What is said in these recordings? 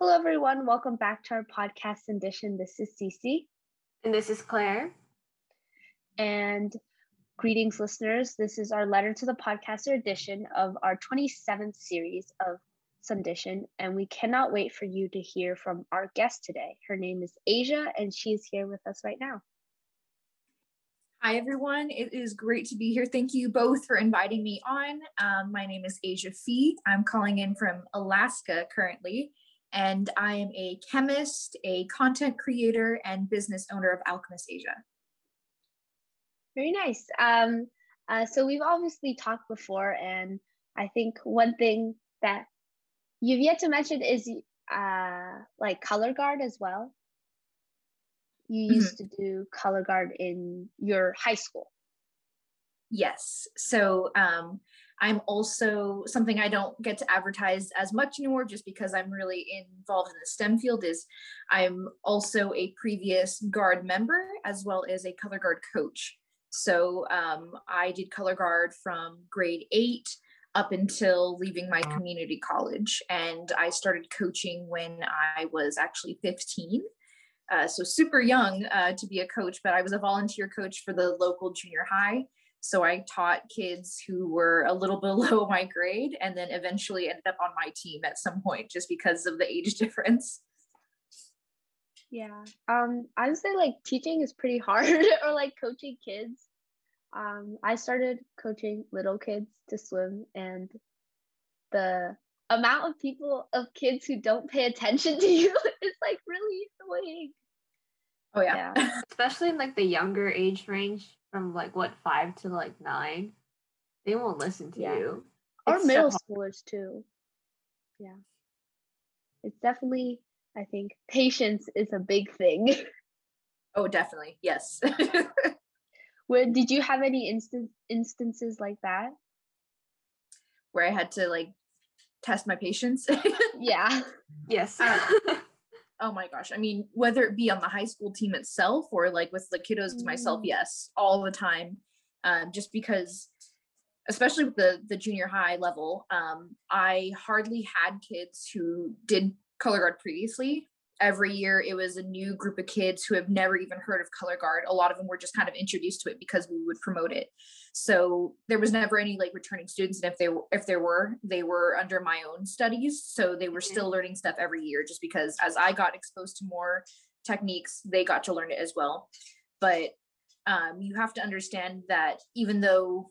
Hello, everyone. Welcome back to our podcast edition. This is Cece. And this is Claire. And greetings, listeners. This is our letter to the podcaster edition of our 27th series of Sundition. And we cannot wait for you to hear from our guest today. Her name is Asia, and she's here with us right now. Hi, everyone. It is great to be here. Thank you both for inviting me on. Um, my name is Asia Fee. I'm calling in from Alaska currently and I am a chemist, a content creator, and business owner of Alchemist Asia. Very nice. Um, uh, so we've obviously talked before, and I think one thing that you've yet to mention is uh, like color guard as well. You mm-hmm. used to do color guard in your high school. Yes. So um, I'm also something I don't get to advertise as much anymore just because I'm really involved in the STEM field is I'm also a previous guard member as well as a color guard coach. So um, I did color guard from grade eight up until leaving my community college. And I started coaching when I was actually 15. Uh, so super young uh, to be a coach, but I was a volunteer coach for the local junior high. So I taught kids who were a little below my grade and then eventually ended up on my team at some point just because of the age difference. Yeah. Um, I would say like teaching is pretty hard or like coaching kids. Um, I started coaching little kids to swim and the amount of people of kids who don't pay attention to you is like really annoying. Oh yeah. yeah. Especially in like the younger age range from like what five to like nine, they won't listen to yeah. you. Or it's middle so schoolers too. Yeah. It's definitely, I think, patience is a big thing. Oh, definitely. Yes. Where did you have any instance instances like that? Where I had to like test my patience? yeah. Yes. Uh, oh my gosh i mean whether it be on the high school team itself or like with the kiddos mm. myself yes all the time um, just because especially with the the junior high level um, i hardly had kids who did color guard previously every year it was a new group of kids who have never even heard of color guard. A lot of them were just kind of introduced to it because we would promote it. So there was never any like returning students and if they were if there were they were under my own studies. So they were mm-hmm. still learning stuff every year just because as i got exposed to more techniques they got to learn it as well. But um, you have to understand that even though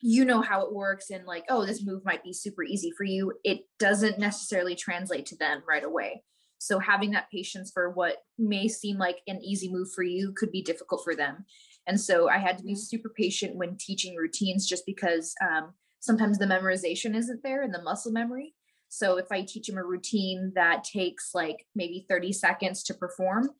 you know how it works and like oh this move might be super easy for you it doesn't necessarily translate to them right away so having that patience for what may seem like an easy move for you could be difficult for them. And so I had to be mm-hmm. super patient when teaching routines just because um, sometimes the memorization isn't there and the muscle memory. So if I teach them a routine that takes like maybe 30 seconds to perform,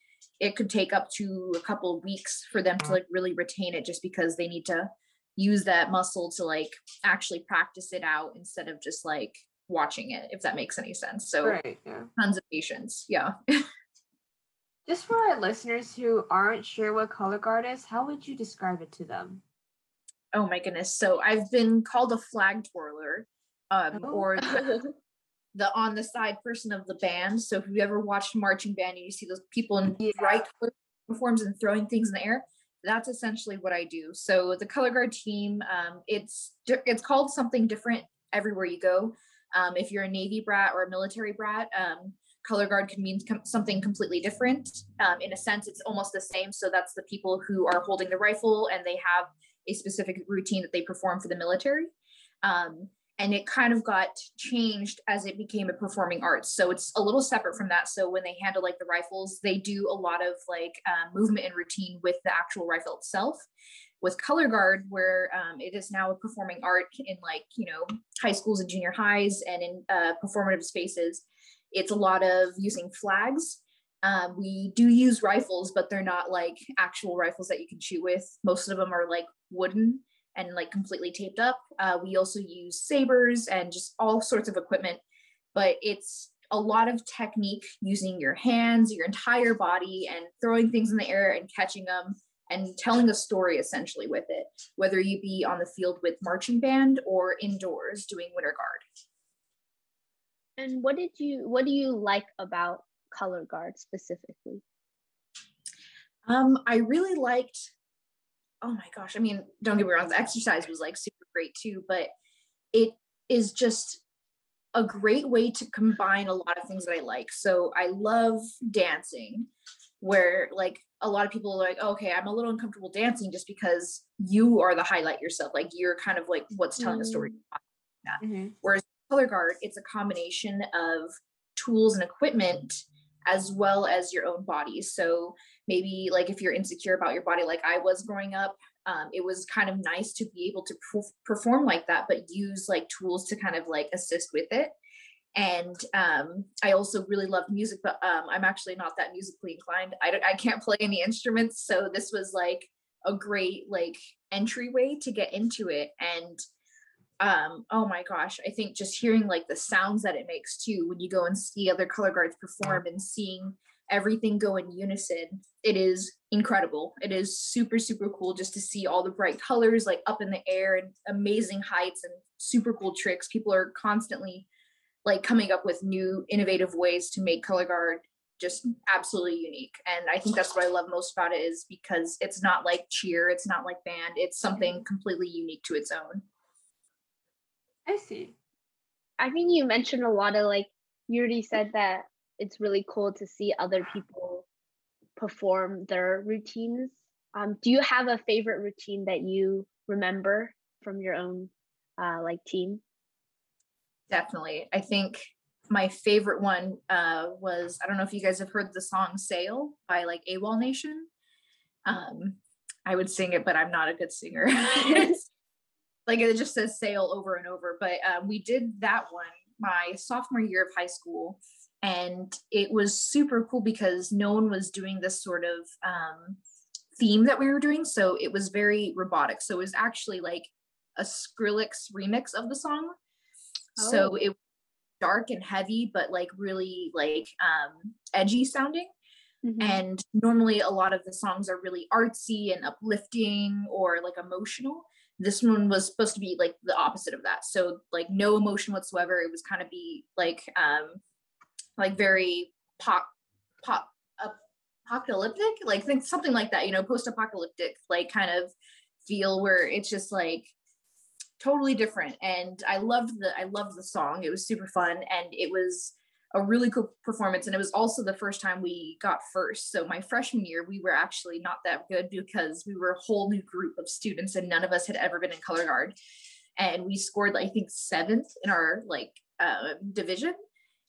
it could take up to a couple of weeks for them to like really retain it just because they need to use that muscle to like actually practice it out instead of just like watching it, if that makes any sense. So right, yeah. tons of patience. Yeah. Just for our listeners who aren't sure what color guard is, how would you describe it to them? Oh my goodness. So I've been called a flag twirler um, oh. or the, the, on the side person of the band. So if you ever watched marching band and you see those people in yeah. bright uniforms and throwing things in the air, that's essentially what I do. So the color guard team, um, it's it's called something different everywhere you go. Um, if you're a Navy brat or a military brat, um, color guard can mean com- something completely different. Um, in a sense, it's almost the same. So that's the people who are holding the rifle and they have a specific routine that they perform for the military. Um, and it kind of got changed as it became a performing arts. So it's a little separate from that. So when they handle like the rifles, they do a lot of like uh, movement and routine with the actual rifle itself with color guard where um, it is now a performing art in like you know high schools and junior highs and in uh, performative spaces. It's a lot of using flags. Um, we do use rifles but they're not like actual rifles that you can shoot with. Most of them are like wooden and like completely taped up. Uh, we also use sabers and just all sorts of equipment but it's a lot of technique using your hands your entire body and throwing things in the air and catching them and telling a story essentially with it, whether you be on the field with marching band or indoors doing winter guard. And what did you what do you like about color guard specifically? Um, I really liked, oh my gosh, I mean, don't get me wrong, the exercise was like super great too, but it is just a great way to combine a lot of things that I like. So I love dancing, where like a lot of people are like, okay, I'm a little uncomfortable dancing just because you are the highlight yourself. Like you're kind of like what's telling mm. the story. Mm-hmm. Whereas color guard, it's a combination of tools and equipment as well as your own body. So maybe like if you're insecure about your body, like I was growing up, um, it was kind of nice to be able to perform like that, but use like tools to kind of like assist with it. And um, I also really love music, but um, I'm actually not that musically inclined. I, I can't play any instruments. So this was like a great like entryway to get into it. And um oh my gosh i think just hearing like the sounds that it makes too when you go and see other color guards perform and seeing everything go in unison it is incredible it is super super cool just to see all the bright colors like up in the air and amazing heights and super cool tricks people are constantly like coming up with new innovative ways to make color guard just absolutely unique and i think that's what i love most about it is because it's not like cheer it's not like band it's something completely unique to its own I see. I think you mentioned a lot of like you already said that it's really cool to see other people perform their routines. Um, do you have a favorite routine that you remember from your own uh, like team? Definitely. I think my favorite one uh, was I don't know if you guys have heard the song "Sail" by like AWOL Nation. Um, I would sing it, but I'm not a good singer. like it just says sail over and over but um, we did that one my sophomore year of high school and it was super cool because no one was doing this sort of um, theme that we were doing so it was very robotic so it was actually like a skrillex remix of the song oh. so it was dark and heavy but like really like um edgy sounding. Mm-hmm. And normally, a lot of the songs are really artsy and uplifting or like emotional. This one was supposed to be like the opposite of that. So like no emotion whatsoever. It was kind of be like um like very pop pop apocalyptic? Like think something like that you know post-apocalyptic like kind of feel where it's just like totally different and i loved the i loved the song it was super fun and it was a really cool performance. And it was also the first time we got first. So my freshman year, we were actually not that good because we were a whole new group of students and none of us had ever been in color guard. And we scored, I think, seventh in our like uh, division.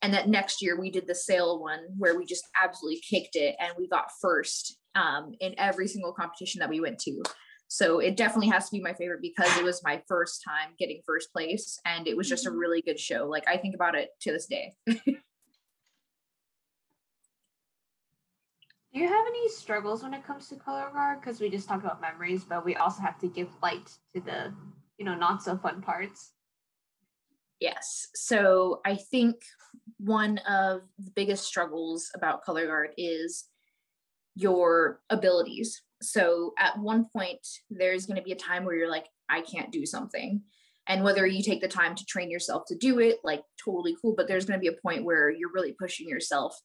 And that next year we did the sail one where we just absolutely kicked it and we got first um, in every single competition that we went to. So it definitely has to be my favorite because it was my first time getting first place and it was just a mm-hmm. really good show. Like I think about it to this day. Do you have any struggles when it comes to color guard? Because we just talked about memories, but we also have to give light to the, you know, not so fun parts. Yes. So I think one of the biggest struggles about color guard is your abilities. So at one point, there's going to be a time where you're like, I can't do something. And whether you take the time to train yourself to do it, like totally cool, but there's going to be a point where you're really pushing yourself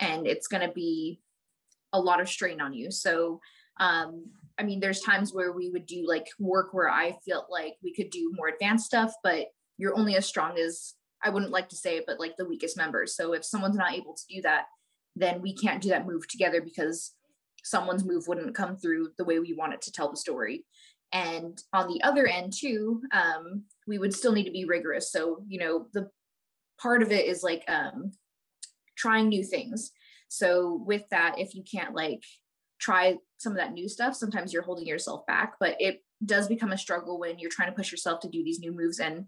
and it's going to be a lot of strain on you. So, um, I mean, there's times where we would do like work where I felt like we could do more advanced stuff, but you're only as strong as I wouldn't like to say it, but like the weakest members. So if someone's not able to do that, then we can't do that move together because someone's move wouldn't come through the way we want it to tell the story. And on the other end, too, um, we would still need to be rigorous. So, you know, the part of it is like um, trying new things. So with that, if you can't like try some of that new stuff, sometimes you're holding yourself back, but it does become a struggle when you're trying to push yourself to do these new moves and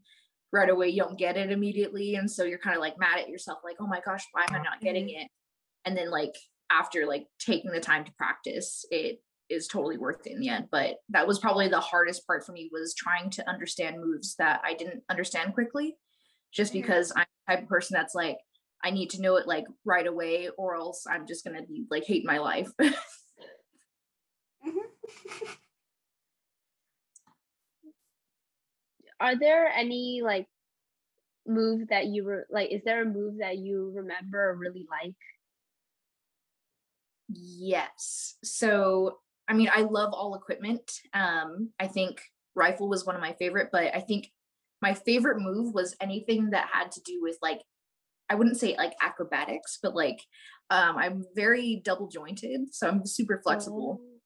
right away you don't get it immediately. And so you're kind of like mad at yourself, like, oh my gosh, why am I not getting mm-hmm. it? And then like after like taking the time to practice, it is totally worth it in the end. But that was probably the hardest part for me was trying to understand moves that I didn't understand quickly, just mm-hmm. because I'm the type of person that's like, I need to know it like right away, or else I'm just gonna be like hate my life. Mm-hmm. Are there any like move that you were like? Is there a move that you remember or really like? Yes. So, I mean, I love all equipment. Um, I think rifle was one of my favorite, but I think my favorite move was anything that had to do with like I wouldn't say like acrobatics, but like um, I'm very double jointed, so I'm super flexible. Oh.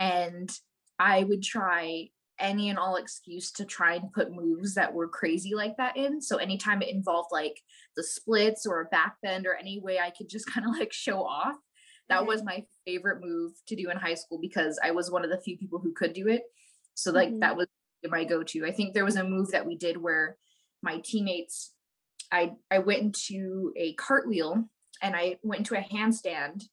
And I would try any and all excuse to try and put moves that were crazy like that in. So anytime it involved like the splits or a back bend or any way I could just kind of like show off, that mm-hmm. was my favorite move to do in high school because I was one of the few people who could do it. So like mm-hmm. that was my go-to. I think there was a move that we did where my teammates I I went into a cartwheel and I went into a handstand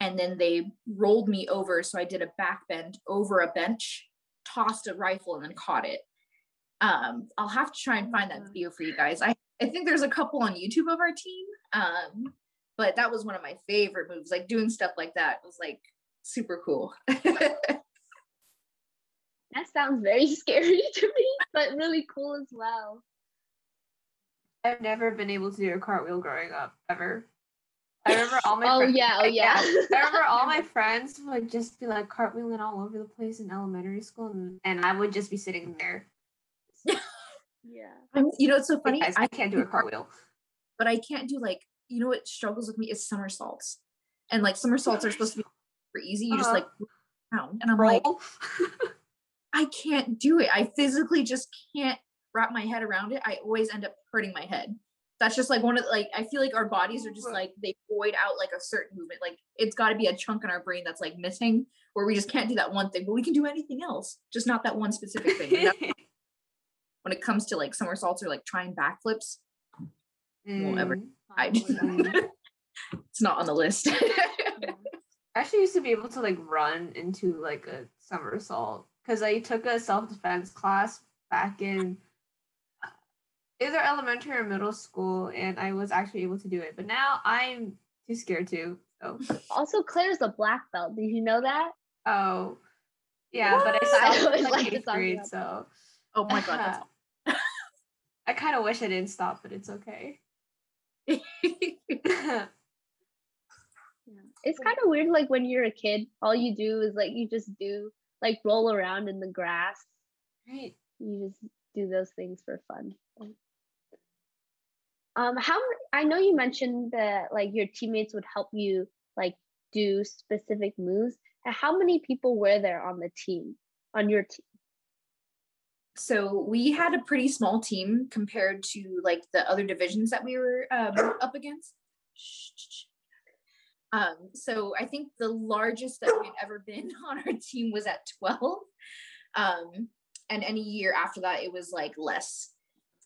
and then they rolled me over so I did a back bend over a bench, tossed a rifle and then caught it. Um, I'll have to try and find that video for you guys. I, I think there's a couple on YouTube of our team. Um, but that was one of my favorite moves. Like doing stuff like that was like super cool. that sounds very scary to me, but really cool as well. I've never been able to do a cartwheel growing up ever. I remember all my oh yeah oh yeah I remember all my friends would just be like cartwheeling all over the place in elementary school and, and I would just be sitting there. yeah. I'm, you know it's so funny. Guys, I can't do a cartwheel, but I can't do like you know what struggles with me is somersaults, and like somersaults are supposed to be super easy. You uh-huh. just like around, and I'm Roll. like, I can't do it. I physically just can't wrap my head around it, I always end up hurting my head. That's just like one of like I feel like our bodies are just like they void out like a certain movement. Like it's got to be a chunk in our brain that's like missing, where we just can't do that one thing, but we can do anything else, just not that one specific thing. when it comes to like somersaults or like trying backflips, mm. won't ever. Mm. it's not on the list. I actually used to be able to like run into like a somersault because I took a self defense class back in either elementary or middle school, and I was actually able to do it. But now I'm too scared to. So also, Claire's a black belt. Did you know that? Oh, yeah, what? but I stopped in like eighth grade. So, oh my god, I kind of wish I didn't stop, but it's okay. Yeah. It's kind of weird, like when you're a kid, all you do is like you just do like roll around in the grass. Right. You just do those things for fun. Um, how I know you mentioned that like your teammates would help you like do specific moves. How many people were there on the team, on your team? So we had a pretty small team compared to like the other divisions that we were um, up against. Um, so I think the largest that we've ever been on our team was at 12. Um, and any year after that, it was like less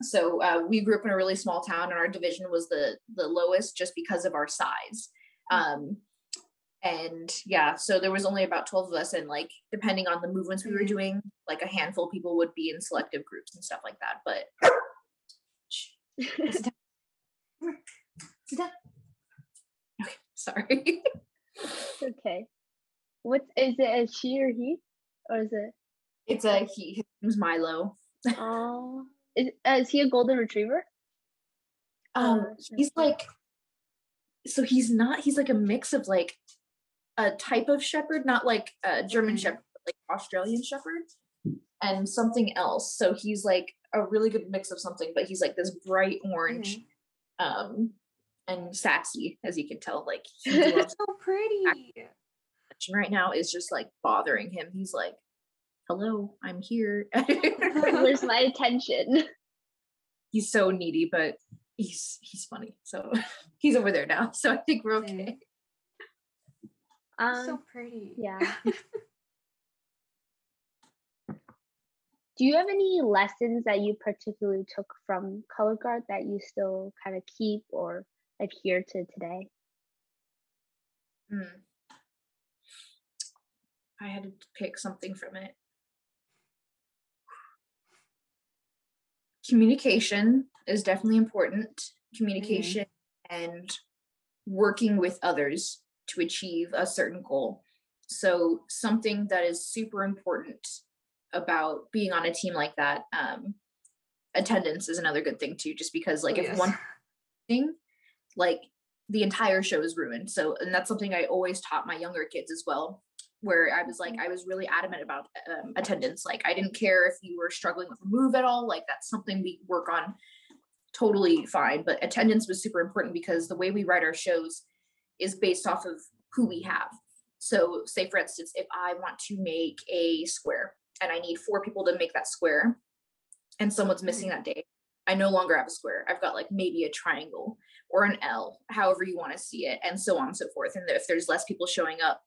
so uh, we grew up in a really small town and our division was the the lowest just because of our size um, and yeah so there was only about 12 of us and like depending on the movements we were mm-hmm. doing like a handful of people would be in selective groups and stuff like that but okay sorry okay what is it a she or he or is it it's a he his name's milo oh is, uh, is he a golden retriever? Um, he's like, so he's not. He's like a mix of like a type of shepherd, not like a German mm-hmm. shepherd, like Australian shepherd, and something else. So he's like a really good mix of something, but he's like this bright orange, mm-hmm. um, and sassy, as you can tell. Like he's so pretty. Right now is just like bothering him. He's like, hello, I'm here. Where's my attention? He's so needy, but he's he's funny. So he's over there now. So I think we're okay. Um, so pretty. Yeah. Do you have any lessons that you particularly took from color guard that you still kind of keep or adhere to today? Mm. I had to pick something from it. communication is definitely important. Communication mm-hmm. and working with others to achieve a certain goal. So, something that is super important about being on a team like that um, attendance is another good thing too, just because like Oh, if yes. one thing, like the entire show is ruined. So, and that's something I always taught my younger kids as well, where I was like, I was really adamant about um, attendance. Like, I didn't care if you were struggling with a move at all. Like, that's something we work on totally fine. But attendance was super important because the way we write our shows is based off of who we have. So, say for instance, if I want to make a square and I need four people to make that square, and someone's missing that day, I no longer have a square. I've got like maybe a triangle or an L, however you want to see it, and so on and so forth. And if there's less people showing up,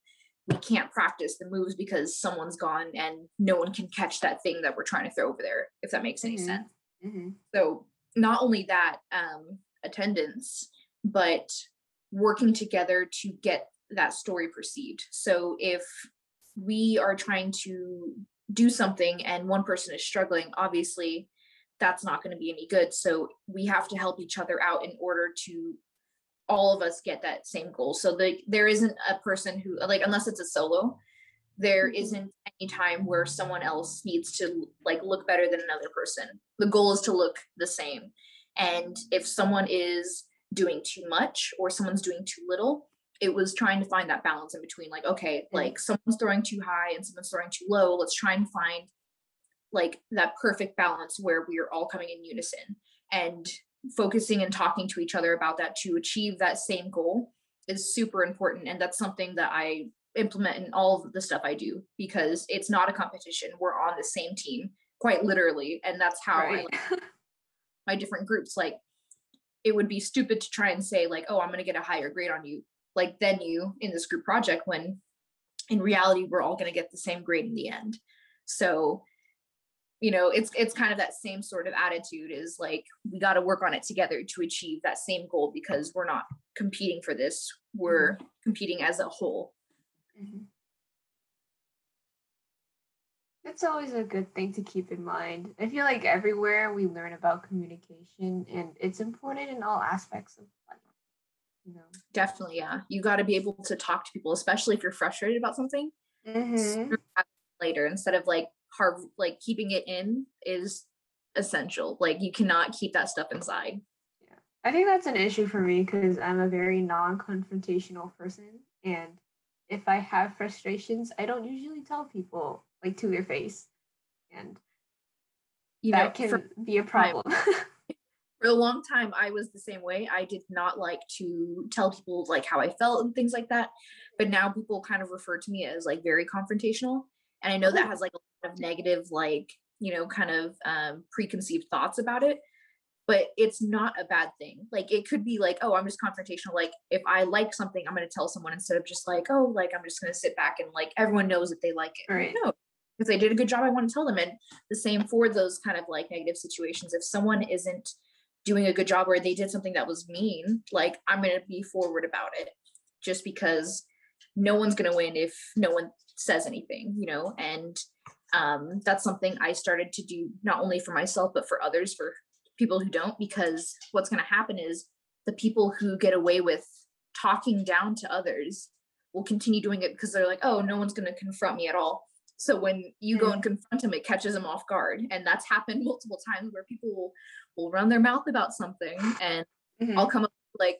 we can't practice the moves because someone's gone and no one can catch that thing that we're trying to throw over there, if that makes any Mhm. sense. Mhm. So not only that, um, attendance, but working together to get that story perceived. So if we are trying to do something and one person is struggling, obviously that's not going to be any good. So we have to help each other out in order to all of us get that same goal. So the, there isn't a person who like unless it's a solo, there Mhm. isn't any time where someone else needs to like look better than another person. The goal is to look the same. And if someone is doing too much or someone's doing too little, it was trying to find that balance in between like okay, like someone's throwing too high and someone's throwing too low. Let's try and find like that perfect balance where we are all coming in unison. And focusing and talking to each other about that to achieve that same goal is super important and that's something that i implement in all of the stuff i do because it's not a competition. We're on the same team quite literally and that's how I like my different groups like it would be stupid to try and say like oh i'm going to get a higher grade on you like than you in this group project when in reality we're all going to get the same grade in the end. So you know it's it's kind of that same sort of attitude is like we got to work on it together to achieve that same goal because we're not competing for this. We're competing as a whole. Mhm. It's always a good thing to keep in mind. I feel like everywhere we learn about communication and it's important in all aspects of life. You know. definitely yeah you got to be able to talk to people especially if you're frustrated about something Mhm. than later instead of like hard like keeping it in is essential like you cannot keep that stuff inside Yeah, I think that's an issue for me because I'm a very non-confrontational person, and if I have frustrations, I don't usually tell people like to their face, and you know that can for, be a problem. for a long time i was the same way. I did not like to tell people like how i felt and things like that. But now people kind of refer to me as like very confrontational. And i know that Oh. has like a lot of negative like you know kind of um preconceived thoughts about it. But it's not a bad thing. Like it could be like oh i'm just confrontational. Like if i like something i'm going to tell someone instead of just like oh like i'm just going to sit back and like everyone knows that they like it. Right. no if they did a good job i want to tell them and the same for those kind of like negative situations. If someone isn't doing a good job or they did something that was mean like i'm going to be forward about it just because no one's going to win if no one says anything you know? And um, that's something i started to do not only for myself but for others for people who don't because what's going to happen is the people who get away with talking down to others will continue doing it because they're like oh no one's going to confront me at all so when you go and confront them it catches them off guard and that's happened multiple times where people will, will run their mouth about something and Mhm. i'll come up like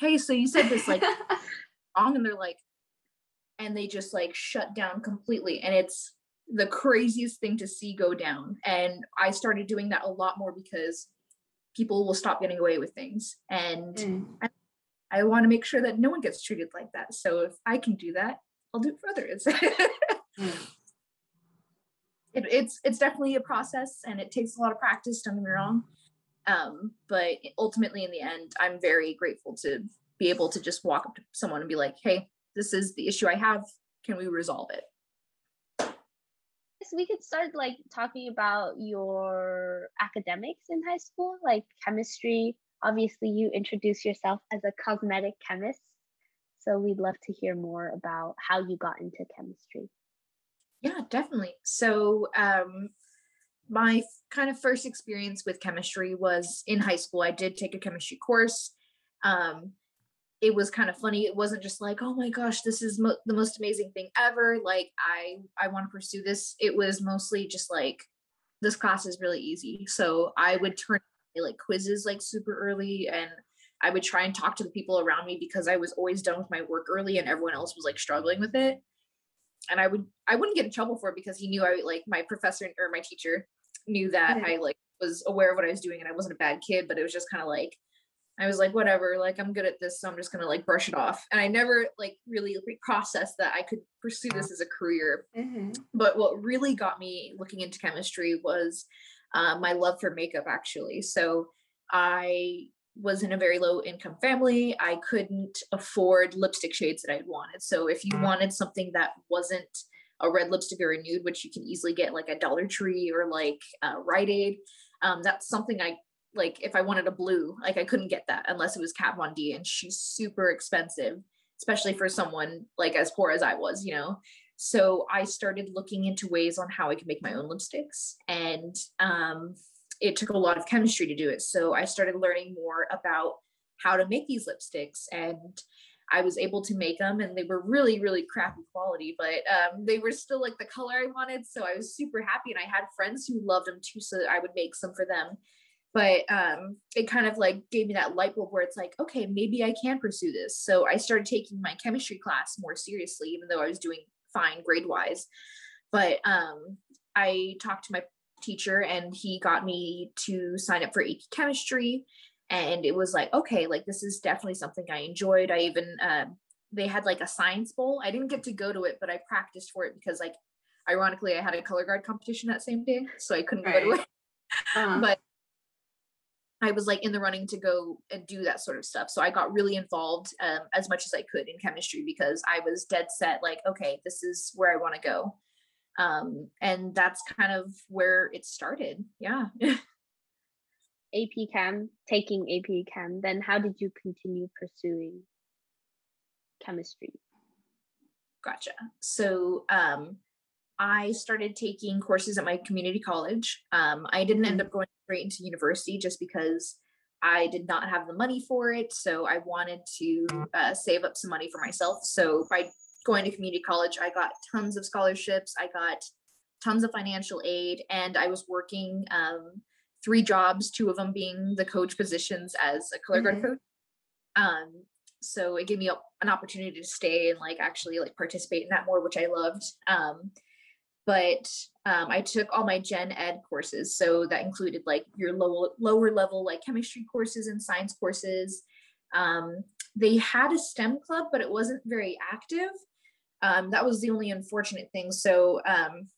hey so you said this like wrong and they're like and they just like shut down completely and it's the craziest thing to see go down and i started doing that a lot more because people will stop getting away with things and Mm. i want to make sure that no one gets treated like that so if i can do that i'll do it for others Mm. it, it's it's definitely a process and it takes a lot of practice don't get me wrong um but ultimately in the end i'm very grateful to be able to just walk up to someone and be like hey this is the issue i have can we resolve it Yes, we could start like talking about your academics in high school, like chemistry. Obviously, you introduce yourself as a cosmetic chemist. So we'd love to hear more about how you got into chemistry. Yeah, definitely. So, um, my kind of first experience with chemistry was in high school. I did take a chemistry course. Um, it was kind of funny. It wasn't just like, oh my gosh, this is mo- the most amazing thing ever. Like, I I want to pursue this. It was mostly just like, this class is really easy. So I would turn like quizzes like super early and I would try and talk to the people around me because I was always done with my work early and everyone else was like struggling with it. And I would I wouldn't get in trouble for it because he knew I like my professor or my teacher knew that. I like was aware of what I was doing and I wasn't a bad kid, but it was just kind of like I was like, whatever, like I'm good at this, so I'm just gonna like brush it off. And I never like really processed that I could pursue this as a career. Mm-hmm. But what really got me looking into chemistry was uh, my love for makeup, actually. So I was in a very low income family. I couldn't afford lipstick shades that I wanted. So if you mm. wanted something that wasn't a red lipstick or a nude, which you can easily get like a Dollar Tree or like uh, Rite Aid, um, that's something I like. If I wanted a blue, like I couldn't get that unless it was Kat Von D, and she's super expensive, especially for someone like as poor as I was, you know. So I started looking into ways on how I could make my own lipsticks, and um, it took a lot of chemistry to do it. So I started learning more about how to make these lipsticks and I was able to make them and they were really, really crappy quality, but um, they were still like the color I wanted. So I was super happy. And I had friends who loved them too. So I would make some for them. But um, it kind of like gave me that light bulb where it's like, okay, maybe I can pursue this. So I started taking my chemistry class more seriously, even though I was doing fine grade wise. But um, I talked to my teacher and he got me to sign up for AP chemistry. And it was like okay like this is definitely something i enjoyed. I even uh, they had like a science bowl. I didn't get to go to it but i practiced for it because like ironically i had a color guard competition that same day so i couldn't right. go to it. Uh-huh. but i was like in the running to go and do that sort of stuff. So i got really involved um, as much as i could in chemistry because i was dead set like okay this is where i want to go um, and that's kind of where it started yeah. Ap chem taking ap chem then how did you continue pursuing chemistry? Gotcha. So um, i started taking courses at my community college. Um, i didn't end mm-hmm. up going straight into university just because i did not have the money for it so i wanted to uh, save up some money for myself. So by going to community college, I got tons of scholarships. I got tons of financial aid, and I was working um, three jobs, two of them being the coach positions as a color guard mm-hmm. coach. Um, so it gave me an opportunity to stay and like actually like participate in that more, which I loved. Um, but um, I took all my gen ed courses, so that included like your low, lower level like chemistry courses and science courses. Um, they had a STEM club, but it wasn't very active. Um, that was the only unfortunate thing. So um,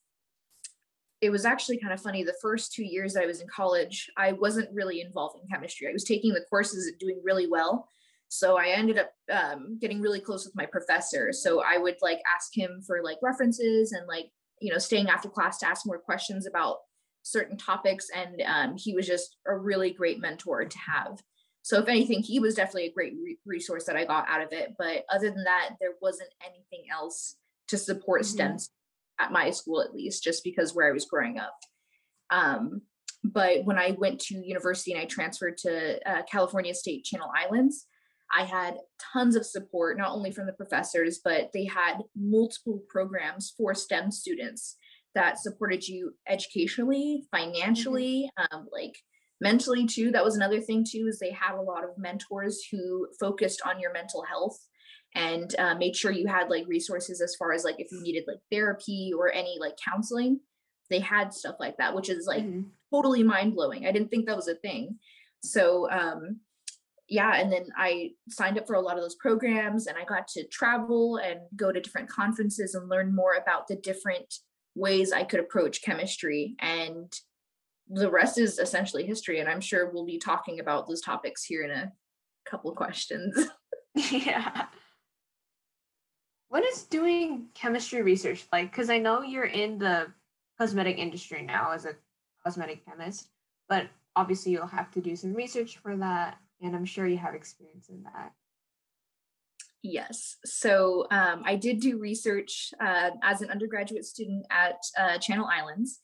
it was actually kind of funny. The first two years that I was in college, I wasn't really involved in chemistry. I was taking the courses and doing really well. So I ended up um, getting really close with my professor. So I would like ask him for like references and like, you know, staying after class to ask more questions about certain topics. And um, he was just a really great mentor to have. So if anything, he was definitely a great re- resource that I got out of it. But other than that, there wasn't anything else to support mm-hmm. STEM at my school, at least, just because where I was growing up. Um, but when I went to university and I transferred to uh, California State Channel Islands, I had tons of support, not only from the professors, but they had multiple programs for STEM students that supported you educationally, mm-hmm. financially, mm-hmm. um, like mentally too that was another thing too is they had a lot of mentors who focused on your mental health and uh, made sure you had like resources as far as like if you needed like therapy or any like counseling they had stuff like that which is like mm-hmm. totally mind-blowing i didn't think that was a thing so um yeah and then i signed up for a lot of those programs and i got to travel and go to different conferences and learn more about the different ways i could approach chemistry and the rest is essentially history and i'm sure we'll be talking about those topics here in a couple of questions yeah what is doing chemistry research like because i know you're in the cosmetic industry now as a cosmetic chemist but obviously you'll have to do some research for that and i'm sure you have experience in that Yes. So um, I did do research uh, as an undergraduate student at uh, Channel Islands.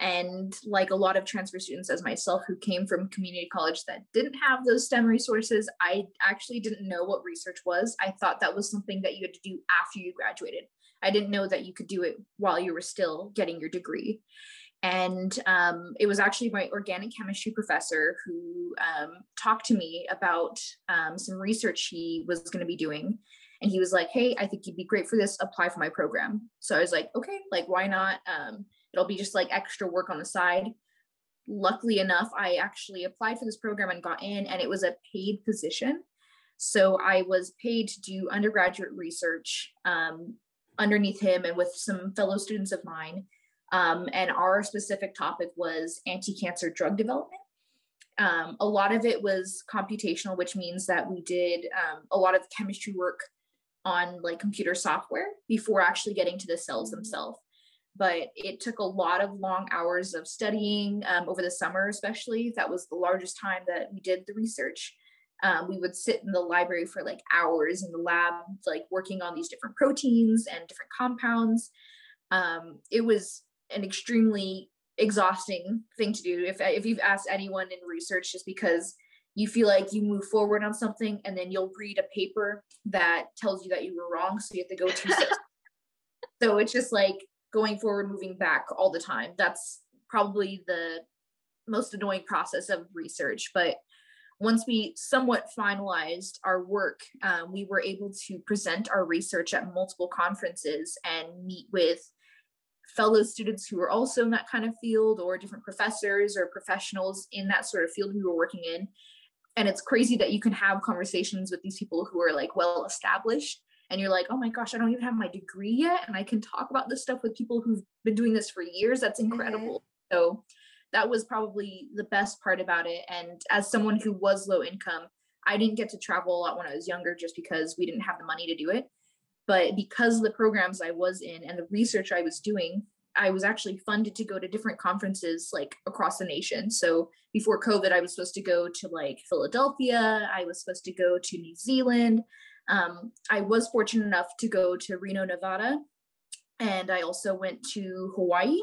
And like a lot of transfer students, as myself, who came from community college that didn't have those STEM resources, I actually didn't know what research was. I thought that was something that you had to do after you graduated. I didn't know that you could do it while you were still getting your degree. And um, it was actually my organic chemistry professor who um, talked to me about um, some research he was going to be doing. And he was like, Hey, I think you'd be great for this. Apply for my program. So I was like, Okay, like, why not? It'll be just like extra work on the side. Luckily enough, I actually applied for this program and got in, and it was a paid position. So I was paid to do undergraduate research um, underneath him and with some fellow students of mine. Um, and our specific topic was anti cancer drug development. Um, a lot of it was computational, which means that we did um, a lot of chemistry work on like computer software before actually getting to the cells themselves. But it took a lot of long hours of studying um, over the summer, especially. That was the largest time that we did the research. Um, we would sit in the library for like hours in the lab, like working on these different proteins and different compounds. Um, it was an extremely exhausting thing to do. If if you've asked anyone in research, just because you feel like you move forward on something and then you'll read a paper that tells you that you were wrong, so you have to go two steps. so it's just like going forward, moving back all the time. That's probably the most annoying process of research, but once we somewhat finalized our work, um, we were able to present our research at multiple conferences and meet with fellow students who were also in that kind of field or different professors or professionals in that sort of field we were working in. And it's crazy that you can have conversations with these people who are like well established and you're like, oh my gosh, I don't even have my degree yet. And I can talk about this stuff with people who've been doing this for years. That's mm-hmm. incredible. Mm-hmm. So that was probably the best part about it. And as someone who was low income, I didn't get to travel a lot when I was younger just because we didn't have the money to do it. But because the programs I was in and the research I was doing, I was actually funded to go to different conferences like across the nation. So before COVID, I was supposed to go to like Philadelphia, I was supposed to go to New Zealand. Um, I was fortunate enough to go to Reno, Nevada, and I also went to Hawaii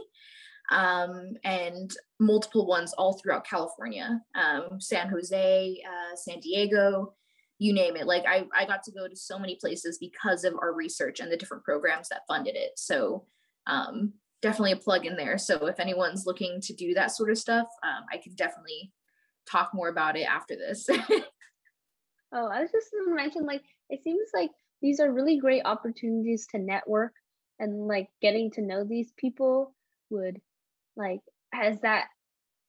um, and multiple ones all throughout California, um, San Jose, uh, San Diego, you name it. Like I, I got to go to so many places because of our research and the different programs that funded it. So um, definitely a plug in there. So if anyone's looking to do that sort of stuff, um, I can definitely talk more about it after this. oh, I was just going to mention like it seems like these are really great opportunities to network and like getting to know these people would like has that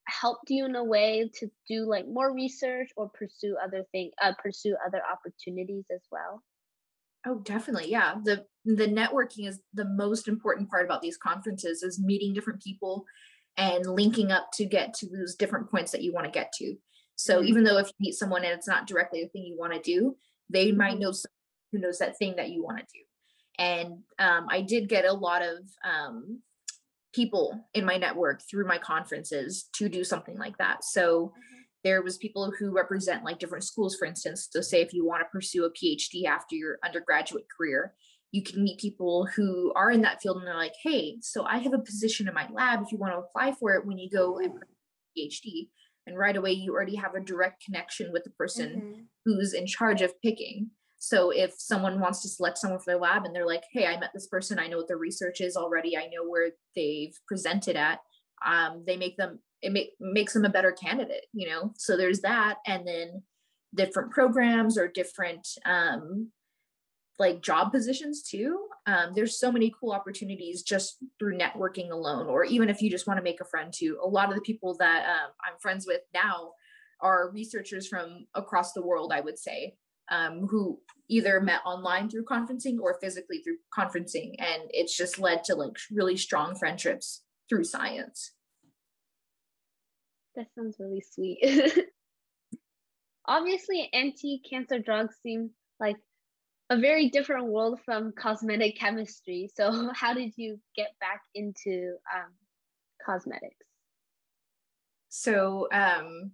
helped you in a way to do like more research or pursue other thing uh, pursue other opportunities as well? Oh definitely yeah. The the networking is the most important part about these conferences is meeting different people and linking up to get to those different points that you want to get to. So mm-hmm. even though if you meet someone and it's not directly the thing you want to do they might mm-hmm. know someone who knows that thing that you want to do and um, i did get a lot of um, people in my network through my conferences to do something like that. So mm-hmm. there was people who represent like different schools, for instance. So say if you want to pursue a PhD after your undergraduate career, you can meet people who are in that field and they're like, hey, so I have a position in my lab if you want to apply for it when you go and PhD. And right away, you already have a direct connection with the person mm-hmm. who's in charge of picking. So if someone wants to select someone for their lab and they're like, hey, I met this person, I know what their research is already, I know where they've presented at, um, they make them, it make, makes them a better candidate, you know? So there's that. And then different programs or different um, like job positions too. Um, there's so many cool opportunities just through networking alone, or even if you just want to make a friend too. A lot of the people that um, I'm friends with now are researchers from across the world, I would say um, who either met online through conferencing or physically through conferencing. And it's just led to like really strong friendships through science. That sounds really sweet. Obviously, anti cancer drugs seem like a very different world from cosmetic chemistry. So, how did you get back into um, cosmetics? So, um,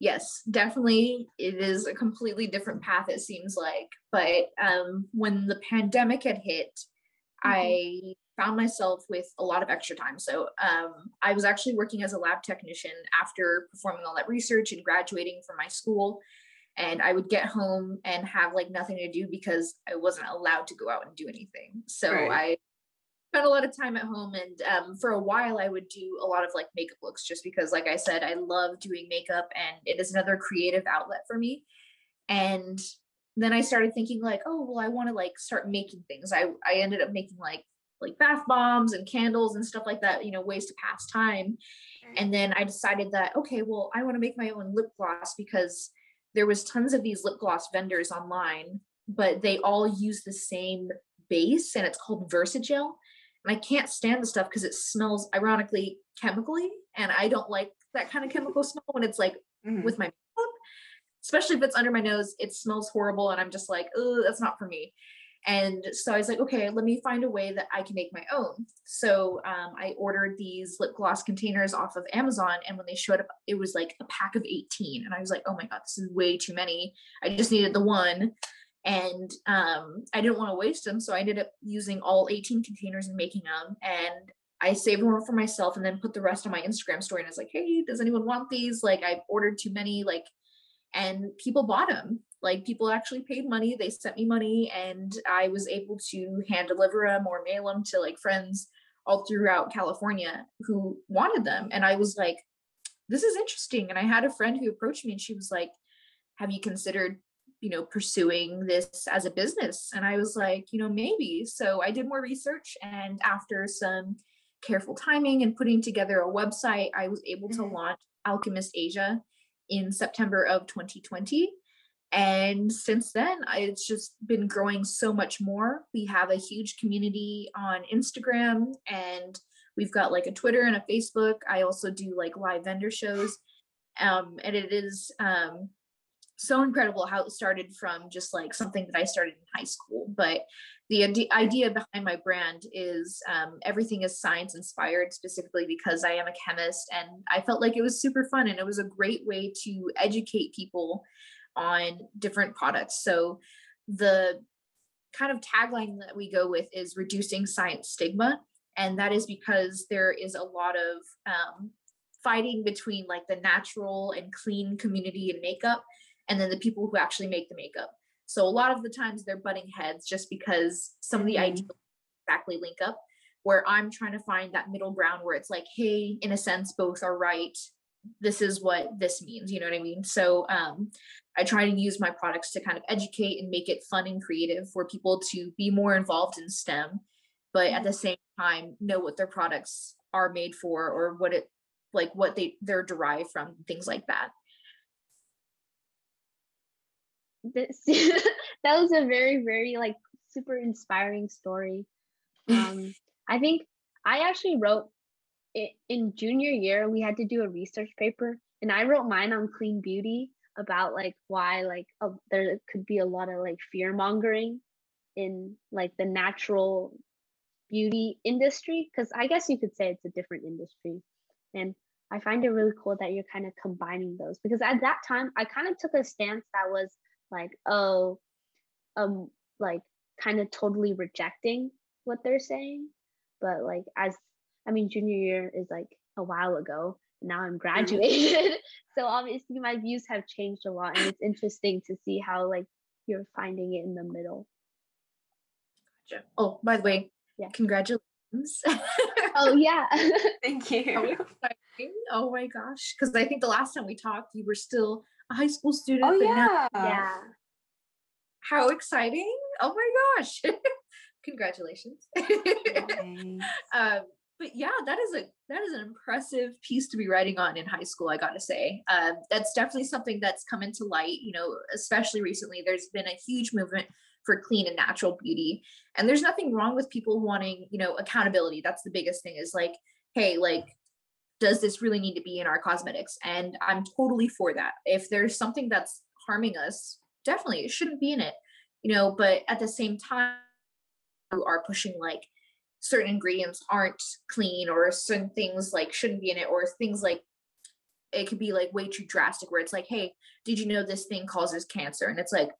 yes, definitely it is a completely different path, it seems like. But um, when the pandemic had hit, mm-hmm. I found myself with a lot of extra time. So um, I was actually working as a lab technician after performing all that research and graduating from my school. And I would get home and have like nothing to do because I wasn't allowed to go out and do anything. So right. I spent a lot of time at home and um, for a while i would do a lot of like makeup looks just because like i said i love doing makeup and it is another creative outlet for me and then i started thinking like oh well i want to like start making things i i ended up making like like bath bombs and candles and stuff like that you know ways to pass time and then i decided that okay well i want to make my own lip gloss because there was tons of these lip gloss vendors online but they all use the same base and it's called Versagel. And I can't stand the stuff because it smells ironically chemically. And I don't like that kind of chemical smell when it's like mm-hmm. with my makeup, especially if it's under my nose, it smells horrible. And I'm just like, oh, that's not for me. And so I was like, okay, let me find a way that I can make my own. So um, I ordered these lip gloss containers off of Amazon. And when they showed up, it was like a pack of 18. And I was like, oh my God, this is way too many. I just needed the one and um, I didn't want to waste them, so I ended up using all 18 containers and making them. And I saved more for myself, and then put the rest on my Instagram story. And I was like, "Hey, does anyone want these? Like, I ordered too many. Like, and people bought them. Like, people actually paid money. They sent me money, and I was able to hand deliver them or mail them to like friends all throughout California who wanted them. And I was like, "This is interesting." And I had a friend who approached me, and she was like, "Have you considered you know pursuing this as a business and i was like you know maybe so i did more research and after some careful timing and putting together a website i was able to mm-hmm. launch alchemist asia in september of 2020 and since then it's just been growing so much more we have a huge community on instagram and we've got like a twitter and a facebook i also do like live vendor shows um, and it is um, so incredible how it started from just like something that I started in high school. But the idea behind my brand is um, everything is science inspired, specifically because I am a chemist. And I felt like it was super fun and it was a great way to educate people on different products. So the kind of tagline that we go with is reducing science stigma. And that is because there is a lot of um, fighting between like the natural and clean community in makeup and then the people who actually make the makeup. So a lot of the times they're butting heads just because some of the mm-hmm. ideas exactly link up. Where I'm trying to find that middle ground where it's like, hey, in a sense, both are right. This is what this means. You know what I mean? So um, I try to use my products to kind of educate and make it fun and creative for people to be more involved in STEM, but at the same time know what their products are made for or what it like what they they're derived from, things like that this that was a very very like super inspiring story um i think i actually wrote in junior year we had to do a research paper and i wrote mine on clean beauty about like why like uh, there could be a lot of like fear mongering in like the natural beauty industry because i guess you could say it's a different industry. And i find it really cool that you're kind of combining those because at that time i kind of took a stance that was like oh um like kind of totally rejecting what they're saying. But like as i mean junior year is like a while ago now i'm graduated so obviously my views have changed a lot and it's interesting to see how like you're finding it in the middle gotcha oh by the way yeah congratulations oh yeah thank you oh my gosh because i think the last time we talked you were still a high school student. Oh yeah. Now, yeah. How exciting. Oh my gosh. Congratulations. um, but yeah, that is a that is an impressive piece to be writing on in high school. I got to say, um, that's definitely something that's come into light. You know, especially recently, there's been a huge movement for clean and natural beauty, and there's nothing wrong with people wanting, you know, accountability. That's the biggest thing. Is like, hey, like does this really need to be in our cosmetics? And I'm totally for that. If there's something that's harming us, definitely it shouldn't be in it, you know, but at the same time, you are pushing like certain ingredients aren't clean or certain things like shouldn't be in it or things like it could be like way too drastic where it's like hey did you know this thing causes cancer and it's like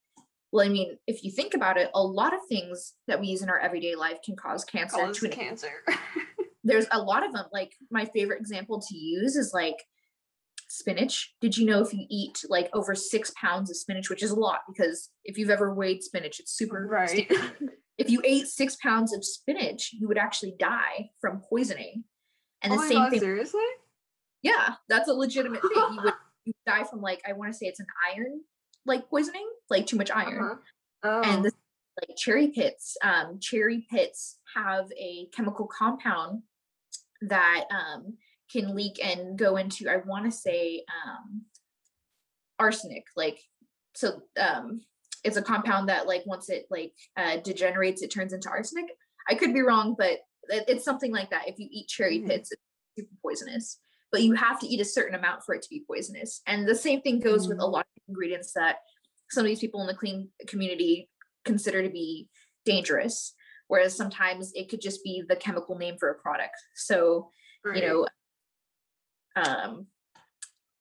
well i mean if you think about it a lot of things that we use in our everyday life can cause cancer cause cancer there's a lot of them. Like my favorite example to use is like spinach. Did you know if you eat like over six pounds of spinach, which is a lot because if you've ever weighed spinach, it's super right. if you ate six pounds of spinach, you would actually die from poisoning. And the oh same God, thing, seriously? yeah, that's a legitimate thing. You would, you die from like I want to say it's an iron like poisoning, like too much iron. Uh-huh. Oh. And the, like cherry pits, um, cherry pits have a chemical compound that um, can leak and go into I want to say um, arsenic. Like so, um, it's a compound that like once it like uh, degenerates, it turns into arsenic. I could be wrong, but it's something like that. If you eat cherry Mhm. pits, it's super poisonous. But you have to eat a certain amount for it to be poisonous. And the same thing goes with a Mm. lot of ingredients that some of these people in the clean community consider to be dangerous. Whereas sometimes it could just be the chemical name for a product. So Right. you know um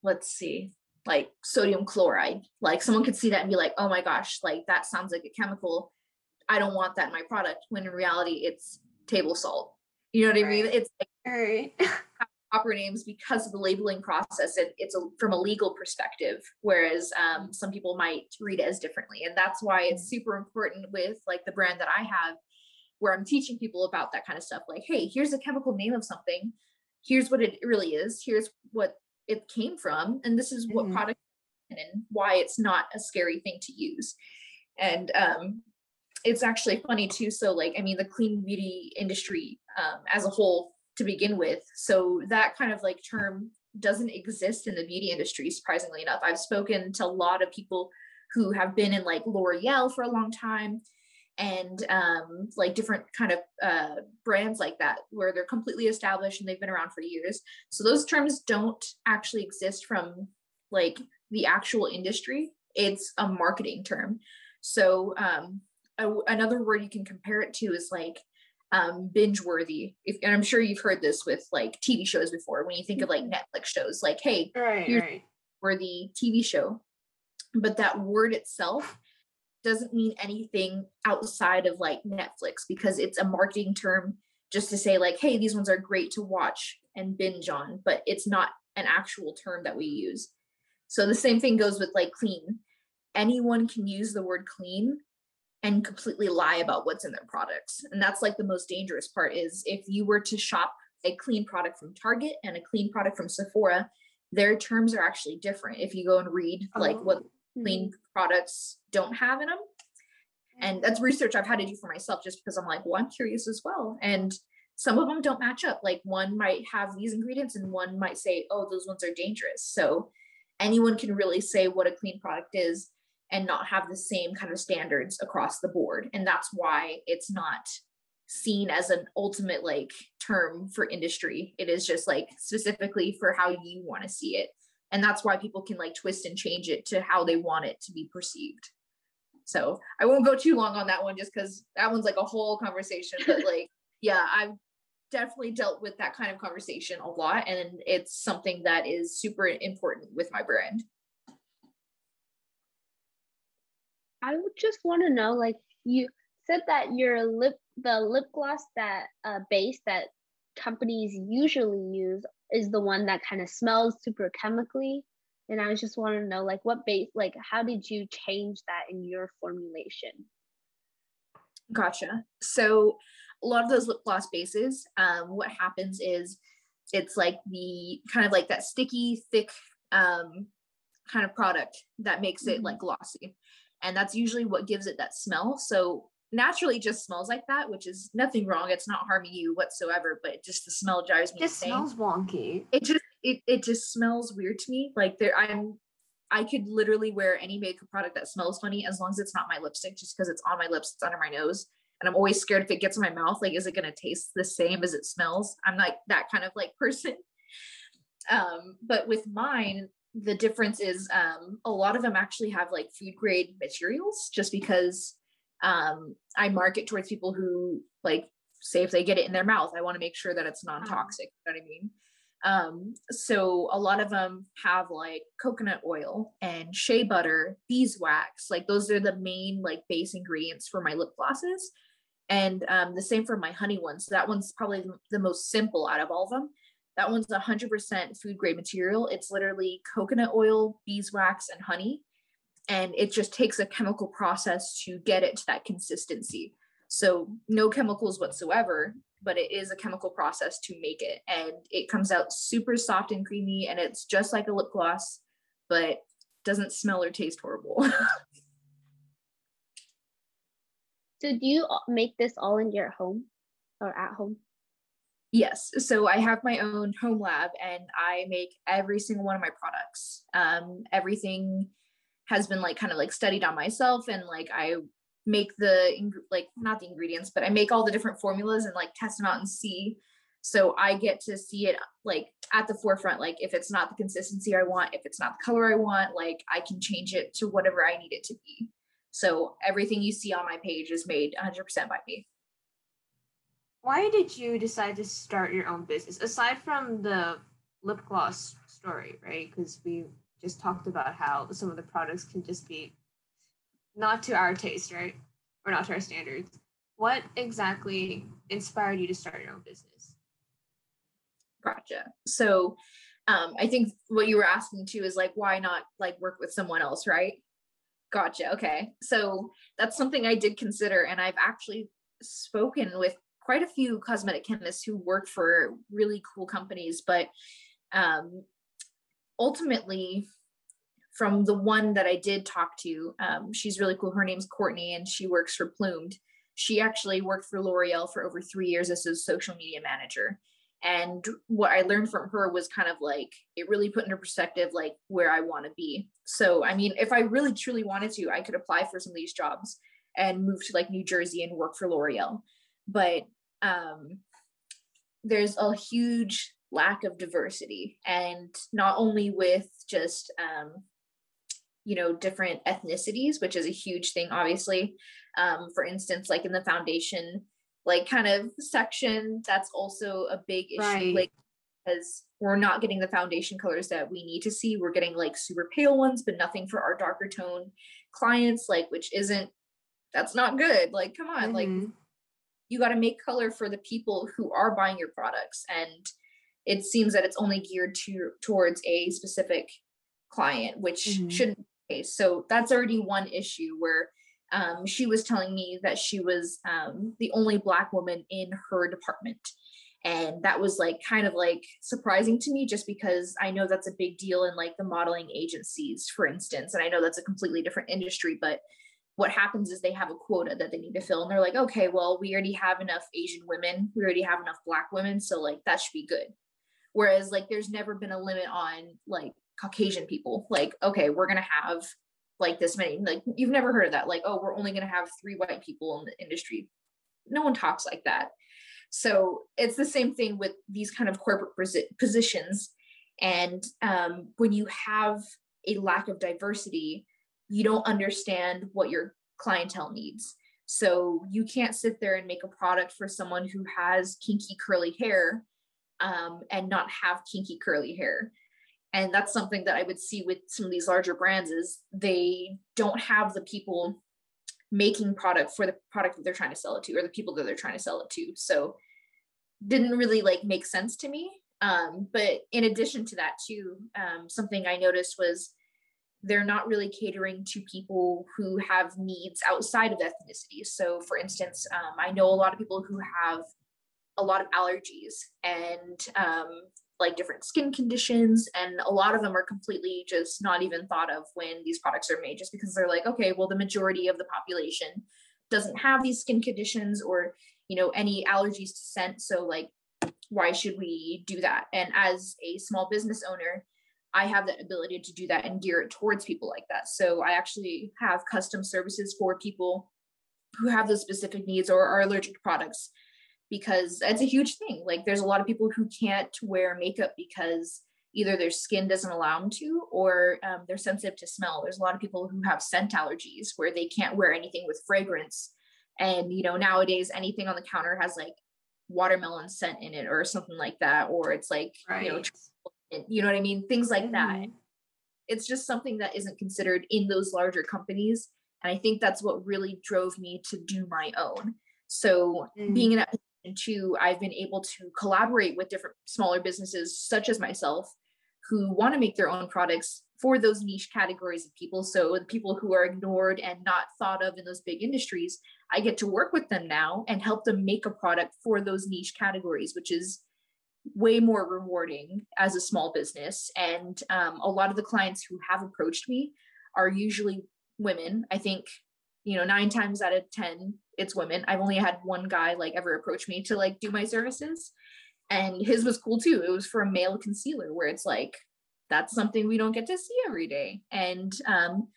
let's see like sodium chloride. Like someone could see that and be like oh my gosh like that sounds like a chemical. I don't want that in my product when in reality it's table salt. You know what i mean? It's like Right. proper names because of the labeling process it, it's a, from a legal perspective whereas um, some people might read it as differently. And that's why it's super important with like the brand that i have where i'm teaching people about that kind of stuff. Like hey here's a chemical name of something. Here's what it really is. Here's what it came from and this is what Mhm. product and why it's not a scary thing to use and um it's actually funny too so like i mean the clean beauty industry um, as a whole to begin with so that kind of like term doesn't exist in the beauty industry surprisingly enough i've spoken to a lot of people who have been in like l'oreal for a long time and um, like different kind of uh, brands like that where they're completely established and they've been around for years so those terms don't actually exist from like the actual industry it's a marketing term so um, a- another word you can compare it to is like um, binge worthy if, and i'm sure you've heard this with like tv shows before when you think of like netflix shows like hey Right. Right. worthy TV show. But that word itself doesn't mean anything outside of like Netflix because it's a marketing term just to say, like, hey, these ones are great to watch and binge on, but it's not an actual term that we use. So the same thing goes with like clean. Anyone can use the word clean and completely lie about what's in their products. And that's like the most dangerous part is if you were to shop a clean product from Target and a clean product from Sephora, their terms are actually different if you go and read like what oh. Clean mm-hmm. products don't have in them and that's mm-hmm. research i've had to do for myself just because i'm like well i'm curious as well. And some of them don't match up. Like one might have these ingredients and one might say oh those ones are dangerous. So anyone can really say what a clean product is and not have the same kind of standards across the board. And that's why it's not seen as an ultimate like term for industry. It is just like specifically for how you want to see it and that's why people can like twist and change it to how they want it to be perceived. So i won't go too long on that one just because that one's like a whole conversation but like yeah i've definitely dealt with that kind of conversation a lot and it's something that is super important with my brand. I would just want to know, like you said that your lip, the lip gloss that uh, base that companies usually use is the one that kind of smells super chemically. And I was just want to know, like, what base, like, how did you change that in your formulation? Gotcha. So a lot of those lip gloss bases, um, what happens is it's like the kind of like that sticky, thick um, kind of product that makes it Mhm. like glossy. And that's usually what gives it that smell. So naturally just smells like that, which is nothing wrong. It's not harming you whatsoever, but just the smell drives It me just insane smells wonky. it just it, it just smells weird to me like there i'm i could literally wear any makeup product that smells funny as long as it's not my lipstick just because it's on my lips it's under my nose and i'm always scared if it gets in my mouth like is it going to taste the same as it smells i'm like that kind of like person um but with mine the difference is um a lot of them actually have like food grade materials just because um i market towards people who like say if they get it in their mouth i want to make sure that it's non-toxic you know what i mean um, so a lot of them have like coconut oil and shea butter, beeswax. Like those are the main like base ingredients for my lip glosses. And um, the same for my honey ones. That one's probably the most simple out of all of them. That one's 100% food grade material. It's literally coconut oil, beeswax, and honey. And it just takes a chemical process to get it to that consistency. So no chemicals whatsoever, but it is a chemical process to make it. And it comes out super soft and creamy and it's just like a lip gloss, but doesn't smell or taste horrible. so do you make this all in your home or at home? Yes. So I have my own home lab and I make every single one of my products. Um, everything has been like kind of like studied on myself and like I make the like not the ingredients, but I make all the different formulas and like test them out and see. So I get to see it like at the forefront. Like if it's not the consistency I want, if it's not the color I want, like I can change it to whatever I need it to be. So everything you see on my page is made 100% by me. Why did you decide to start your own business aside from the lip gloss story, right? Because we just talked about how some of the products can just be not to our taste, right? Or not to our standards. What exactly inspired you to start your own business? Gotcha. So um, I think what you were asking too is like, why not like work with someone else, right? Gotcha. Okay. So that's something I did consider. And I've actually spoken with quite a few cosmetic chemists who work for really cool companies. But um, ultimately, from the one that I did talk to, um, she's really cool. Her name's Courtney and she works for Plumed. She actually worked for L'Oreal for over three years as a social media manager. And what I learned from her was kind of like, it really put into perspective, like where I want to be. So, I mean, if I really truly wanted to, I could apply for some of these jobs and move to like New Jersey and work for L'Oreal. But um, there's a huge lack of diversity. And not only with just um, you know different ethnicities which is a huge thing obviously. Um, for instance like in the foundation like kind of section that's also a big issue right. like because we're not getting the foundation colors that we need to see. We're getting like super pale ones but nothing for our darker tone clients like which isn't that's not good. Like come on mm-hmm. like you got to make color for the people who are buying your products. And it seems that it's only geared to towards a specific client which mm-hmm. shouldn't case. So that's already one issue where um, she was telling me that she was um, the only Black woman in her department. And that was like kind of like surprising to me just because I know that's a big deal in like the modeling agencies, for instance. And I know that's a completely different industry, but what happens is they have a quota that they need to fill and they're like okay well we already have enough asian women we already have enough black women so like that should be good whereas like there's never been a limit on like Caucasian people. Like, okay, we're gonna have like this many. Like, you've never heard of that. Like, oh, we're only gonna have three white people in the industry. No one talks like that. So it's the same thing with these kind of corporate positions. And um, when you have a lack of diversity, you don't understand what your clientele needs. So you can't sit there and make a product for someone who has kinky curly hair um, and not have kinky curly hair. And that's something that i would see with some of these larger brands is they don't have the people making product for the product that they're trying to sell it to or the people that they're trying to sell it to. So didn't really like make sense to me. Um, but in addition to that too um, something i noticed was they're not really catering to people who have needs outside of ethnicity. So for instance um, i know a lot of people who have a lot of allergies and um, like different skin conditions and a lot of them are completely just not even thought of when these products are made just because they're like okay well the majority of the population doesn't have these skin conditions or you know any allergies to scent so like why should we do that? And as a small business owner i have that ability to do that and gear it towards people like that. So i actually have custom services for people who have those specific needs or are allergic to products because it's a huge thing. Like there's a lot of people who can't wear makeup because either their skin doesn't allow them to or um, they're sensitive to smell. There's a lot of people who have scent allergies where they can't wear anything with fragrance. And you know, nowadays anything on the counter has like watermelon scent in it or something like that, or it's like right. you know, you know what I mean? Things like mm-hmm. that. It's just something that isn't considered in those larger companies. And I think that's what really drove me to do my own. So mm-hmm. being in that and two, I've been able to collaborate with different smaller businesses, such as myself, who want to make their own products for those niche categories of people. So the people who are ignored and not thought of in those big industries, I get to work with them now and help them make a product for those niche categories, which is way more rewarding as a small business. And um, a lot of the clients who have approached me are usually women. I think, you know, nine times out of 10, it's women. I've only had one guy like ever approach me to like do my services. And his was cool too. It was for a male concealer where it's like, that's something we don't get to see every day. And um,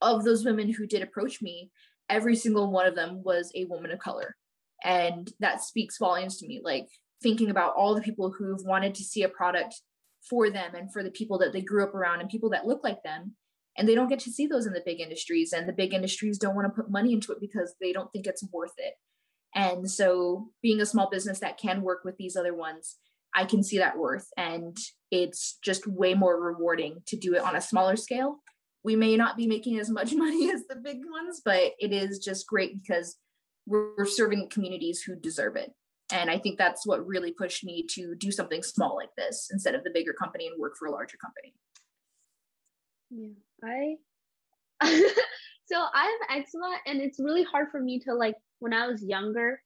of those women who did approach me, every single one of them was a woman of color. And that speaks volumes to me. Like thinking about all the people who've wanted to see a product for them and for the people that they grew up around and people that look like them and they don't get to see those in the big industries and the big industries don't want to put money into it because they don't think it's worth it. And so being a small business that can work with these other ones i can see that worth and it's just way more rewarding to do it on a smaller scale. We may not be making as much money as the big ones but it is just great because we're serving communities who deserve it. And i think that's what really pushed me to do something small like this instead of the bigger company and work for a larger company yeah. I so i have eczema and it's really hard for me to like when i was younger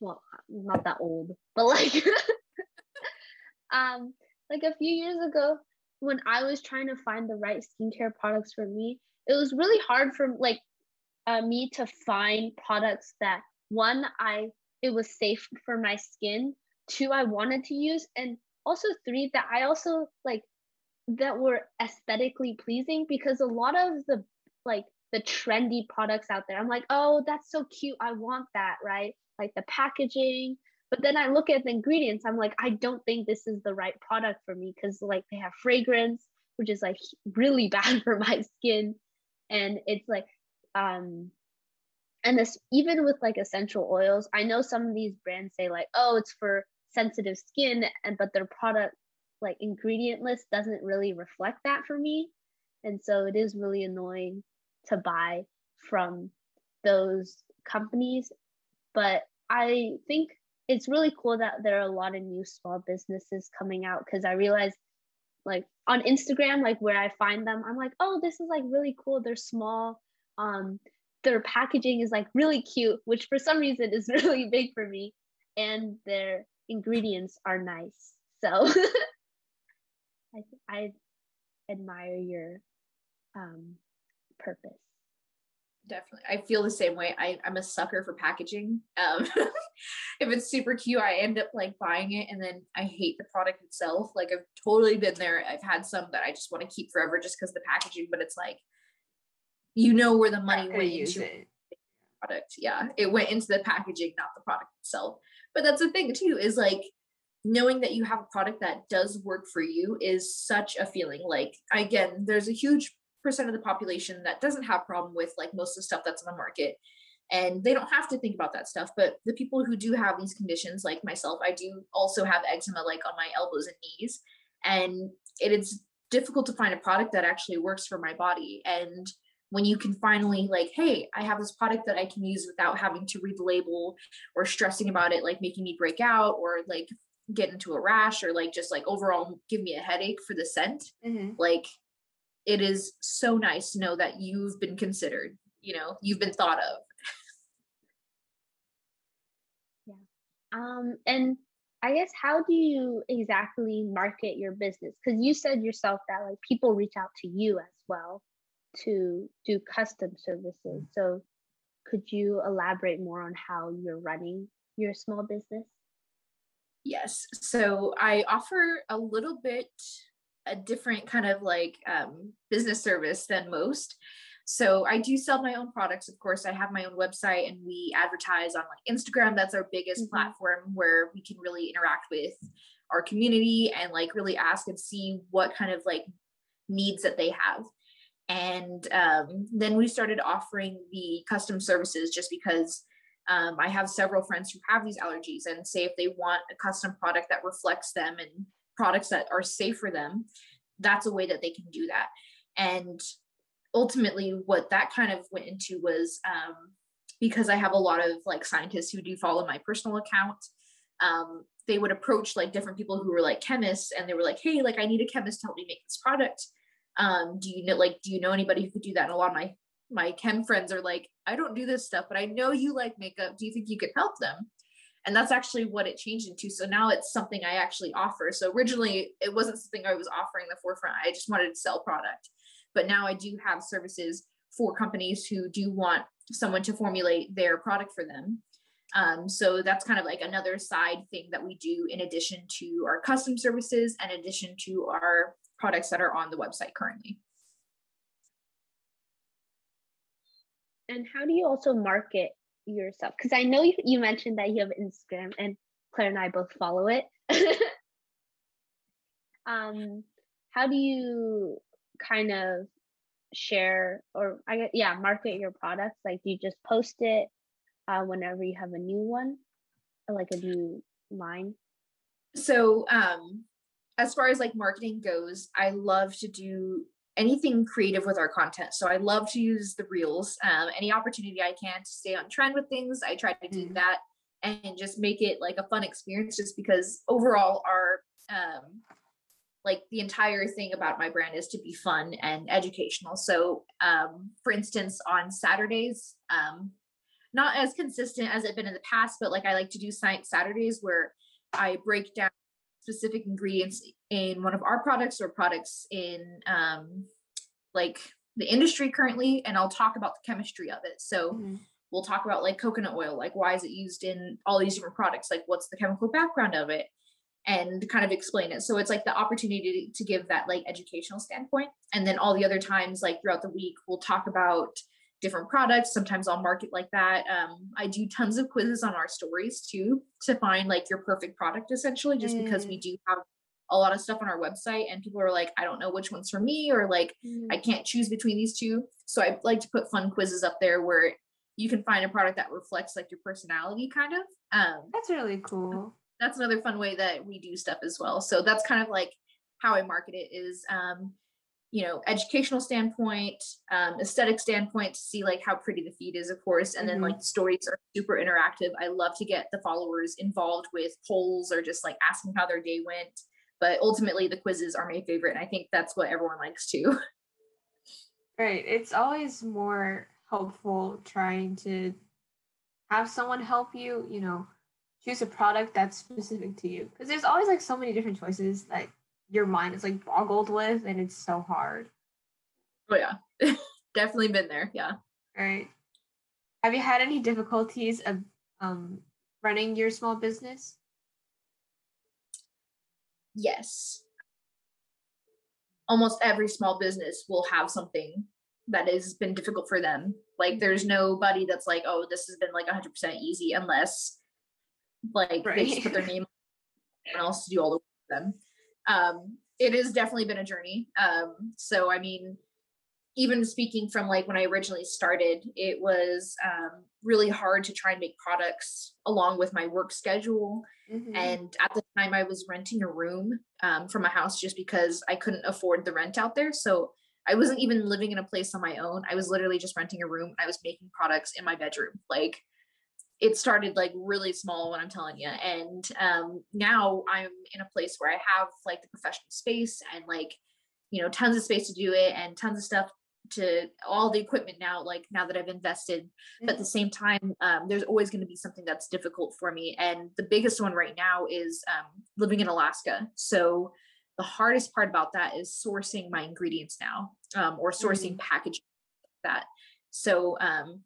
well not that old but like um like a few years ago when i was trying to find the right skincare products for me it was really hard for like uh, me to find products that one i it was safe for my skin two i wanted to use and also three that i also like that were aesthetically pleasing because a lot of the like the trendy products out there i'm like oh that's so cute. I want that right? Like the packaging. But then i look at the ingredients i'm like i don't think this is the right product for me because like they have fragrance which is like really bad for my skin. And it's like um and this even with like essential oils i know some of these brands say like oh it's for sensitive skin and but their product like ingredient list doesn't really reflect that for me. And so it is really annoying to buy from those companies. But i think it's really cool that there are a lot of new small businesses coming out because i realize like on instagram like where i find them i'm like oh this is like really cool. They're small. Um their packaging is like really cute, which for some reason is really big for me, and their ingredients are nice. So I I admire your um, purpose. Definitely, I feel the same way. I I'm a sucker for packaging. Um, if it's super cute, I end up like buying it, and then I hate the product itself. Like I've totally been there. I've had some that I just want to keep forever just because the packaging, but it's like you know where the money went into it. product. Yeah, it went into the packaging, not the product itself. But that's the thing too, is like knowing that you have a product that does work for you is such a feeling. Like again, there's a huge percent of the population that doesn't have problem with like most of the stuff that's on the market and they don't have to think about that stuff but the people who do have these conditions like myself i do also have eczema like on my elbows and knees and it is difficult to find a product that actually works for my body and when you can finally like hey i have this product that i can use without having to read the label or stressing about it like making me break out or like get into a rash or like just like overall give me a headache for the scent mm-hmm. like it is so nice to know that you've been considered you know you've been thought of yeah um and i guess how do you exactly market your business because you said yourself that like people reach out to you as well to do custom services. So could you elaborate more on how you're running your small business? Yes. So I offer a little bit a different kind of like um, business service than most. So I do sell my own products. Of course, I have my own website and we advertise on like Instagram. That's our biggest mm-hmm. platform where we can really interact with our community and like really ask and see what kind of like needs that they have. And um, then we started offering the custom services just because um, I have several friends who have these allergies and say if they want a custom product that reflects them and products that are safe for them, that's a way that they can do that. And ultimately, what that kind of went into was um, because I have a lot of like scientists who do follow my personal account. um, they would approach like different people who were like chemists and they were like hey like i need a chemist to help me make this product um, do you know like do you know anybody who could do that and a lot of my my chem friends are like i don't do this stuff but i know you like makeup. Do you think you could help them? And that's actually what it changed into. So now it's something i actually offer. So originally it wasn't something i was offering the forefront. I just wanted to sell product. But now i do have services for companies who do want someone to formulate their product for them. Um, so that's kind of like another side thing that we do in addition to our custom services and addition to our products that are on the website currently. And how do you also market yourself? Because I know you, you mentioned that you have Instagram and Claire and I both follow it. um, how do you kind of share or I guess yeah, market your products? Like do you just post it uh, whenever you have a new one or like a new line? So um as far as like marketing goes, I love to do anything creative with our content. So I love to use the reels. Um, any opportunity I can to stay on trend with things, I try to do mm-hmm. that and just make it like a fun experience. Just because overall, our um, like the entire thing about my brand is to be fun and educational. So, um, for instance, on Saturdays, um, not as consistent as it's been in the past, but like I like to do science Saturdays where I break down specific ingredients in one of our products or products in um, like the industry currently and i'll talk about the chemistry of it so mm-hmm. we'll talk about like coconut oil like why is it used in all these different products like what's the chemical background of it and kind of explain it so it's like the opportunity to, give that like educational standpoint and then all the other times like throughout the week we'll talk about different products. Sometimes I'll market like that. Um, I do tons of quizzes on our stories too to find like your perfect product essentially, just mm. because we mm. do have a lot of stuff on our website and people are like, I don't know which one's for me or like mm. I can't choose between these two. So I like to put fun quizzes up there where you can find a product that reflects like your personality kind of. Um, that's really cool. That's another fun way that we do stuff as well. So that's kind of like how I market it is um, you know educational standpoint um, aesthetic standpoint to see like how pretty the feed is of course and mm-hmm. then like stories are super interactive i love to get the followers involved with polls or just like asking how their day went but ultimately the quizzes are my favorite and i think that's what everyone likes too right it's always more helpful trying to have someone help you you know choose a product that's specific to you because there's always like so many different choices like your mind is like boggled with and it's so hard. Oh yeah. Definitely been there. Yeah. All right. Have you had any difficulties of um running your small business? Yes. Almost every small business will have something that has been difficult for them. Like there's nobody that's like, oh, this has been like 100% easy unless like right. they just put their name on else to do all the work for them um, it has definitely been a journey. Um, so I mean, even speaking from like when I originally started, it was um, really hard to try and make products along with my work schedule. Mm-hmm. And at the time, I was renting a room um, from a house just because I couldn't afford the rent out there. So I wasn't even living in a place on my own. I was literally just renting a room. I was making products in my bedroom. Like it started like really small when I'm telling you. And um, now I'm in a place where I have like the professional space and like, you know, tons of space to do it and tons of stuff to all the equipment now, like now that I've invested. Mm-hmm. But at the mm-hmm. same time, um, there's always going to be something that's difficult for me. And the biggest one right now is um, living in Alaska. So the hardest part about that is sourcing my ingredients now um, or sourcing mm-hmm. packaging that. So um,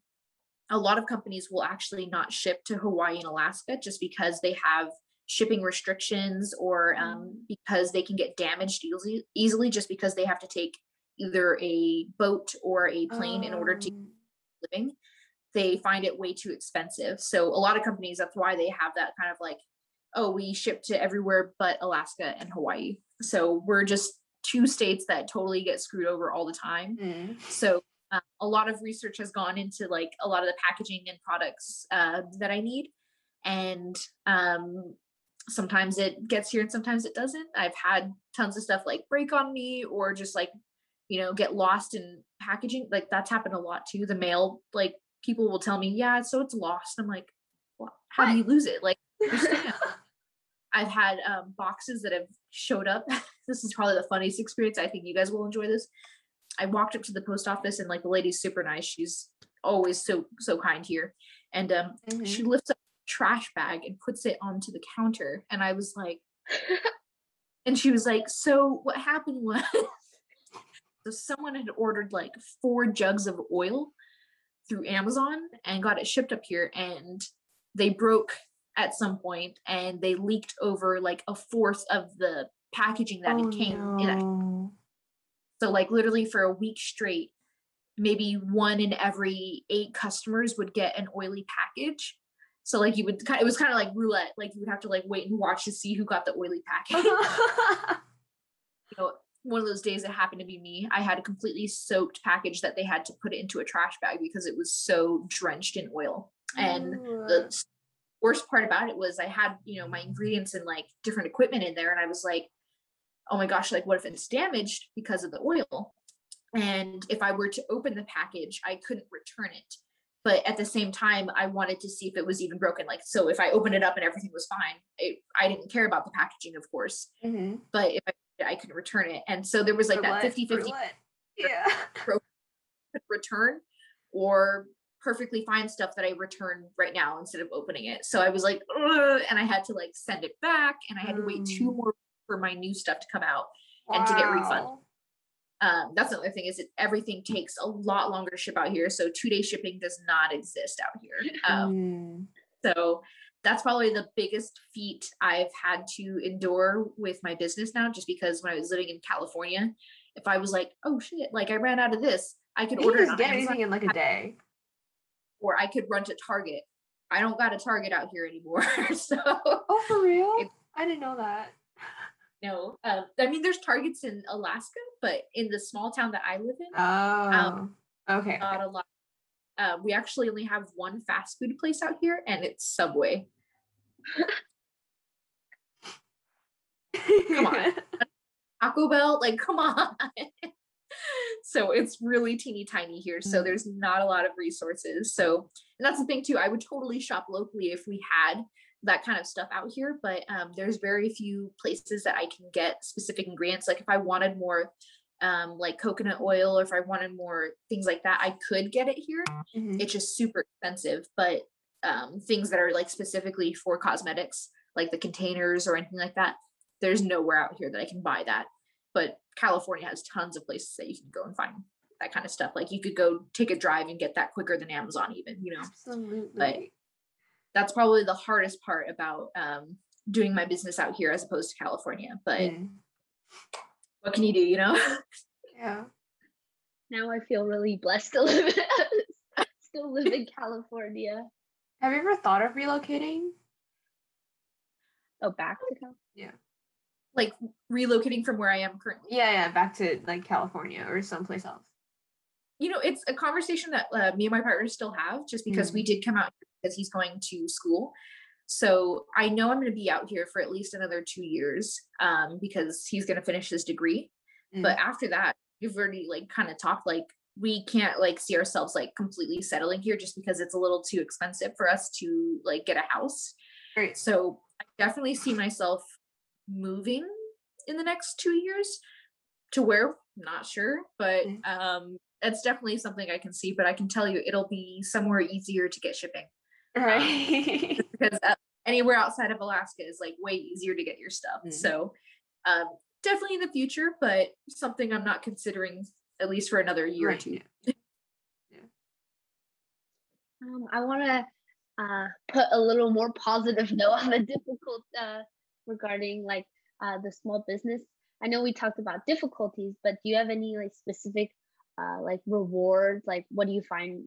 a lot of companies will actually not ship to Hawaii and Alaska just because they have shipping restrictions or um, mm. because they can get damaged easily, easily just because they have to take either a boat or a plane in order to oh. living they find it way too expensive so a lot of companies that's why they have that kind of like oh we ship to everywhere but alaska and hawaii so we're just two states that totally get screwed over all the time mm. so um, a lot of research has gone into like a lot of the packaging and products uh, that I need, and um, sometimes it gets here and sometimes it doesn't. I've had tons of stuff like break on me or just like you know get lost in packaging. Like that's happened a lot too. The mail like people will tell me, yeah, so it's lost. I'm like, well, how what? do you lose it? Like, I've had um, boxes that have showed up. this is probably the funniest experience. I think you guys will enjoy this. I walked up to the post office and like the lady's super nice. She's always so so kind here, and um, mm-hmm. she lifts up a trash bag and puts it onto the counter, and I was like, and she was like, "So what happened was." So someone had ordered like four jugs of oil through Amazon and got it shipped up here and they broke at some point and they leaked over like a fourth of the packaging that oh, it came oh, no. in. So like literally for a week straight, maybe one in every eight customers would get an oily package. So like you would it was kind of like roulette, like you would have to like wait and watch to see who got the oily package. you know, one of those days it happened to be me. I had a completely soaked package that they had to put it into a trash bag because it was so drenched in oil. And Ooh. the worst part about it was I had, you know, my ingredients and like different equipment in there. And I was like, oh my gosh, like what if it's damaged because of the oil? And if I were to open the package, I couldn't return it. But at the same time, I wanted to see if it was even broken. Like, so if I opened it up and everything was fine, it, I didn't care about the packaging, of course. Mm-hmm. But if I I couldn't return it. And so there was like For that 50 50 yeah. return or perfectly fine stuff that I return right now instead of opening it. So I was like, and I had to like send it back and I had mm. to wait two mm. more for my new stuff to come out wow. and to get refund. Um, that's another thing is that everything takes a lot longer to ship out here. So two day shipping does not exist out here. Um, mm. So that's probably the biggest feat I've had to endure with my business now, just because when I was living in California, if I was like, oh shit, like I ran out of this, I could you order just get anything in like a day. Or I could run to Target. I don't got a Target out here anymore. so Oh for real? It, I didn't know that. No. Um, I mean there's Targets in Alaska, but in the small town that I live in, oh um, okay. Not a lot. Uh, we actually only have one fast food place out here and it's Subway. Come on. Taco Bell, like, come on. so it's really teeny tiny here. So mm. there's not a lot of resources. So, and that's the thing too. I would totally shop locally if we had that kind of stuff out here, but um, there's very few places that I can get specific ingredients. Like if I wanted more um, like coconut oil, or if I wanted more things like that, I could get it here. Mm-hmm. It's just super expensive, but um, things that are like specifically for cosmetics, like the containers or anything like that. There's nowhere out here that I can buy that. But California has tons of places that you can go and find that kind of stuff. Like you could go take a drive and get that quicker than Amazon, even, you know. Absolutely. But that's probably the hardest part about um, doing my business out here as opposed to California. But mm. what can you do, you know? Yeah. Now I feel really blessed to live still live in California. Have you ever thought of relocating? Oh, back to California? Yeah. Like relocating from where I am currently. Yeah, yeah, back to like California or someplace else. You know, it's a conversation that uh, me and my partner still have just because mm we did come out because he's going to school. So I know I'm going to be out here for at least another two years um, because he's going to finish his degree. mm But after that, we've already like kind of talked like we can't like see ourselves like completely settling here just because it's a little too expensive for us to like get a house. Right. So I definitely see myself moving in the next two years to where not sure, but mm. um it's definitely something I can see, but I can tell you it'll be somewhere easier to get shipping. Right. Um, because uh, anywhere outside of Alaska is like way easier to get your stuff. Mm. So um definitely in the future, but something I'm not considering at least for another year right. or two. Yeah. Um, I want to uh, put a little more positive note on the difficult uh, regarding like uh, the small business. I know we talked about difficulties, but do you have any like specific uh, like rewards? Like, what do you find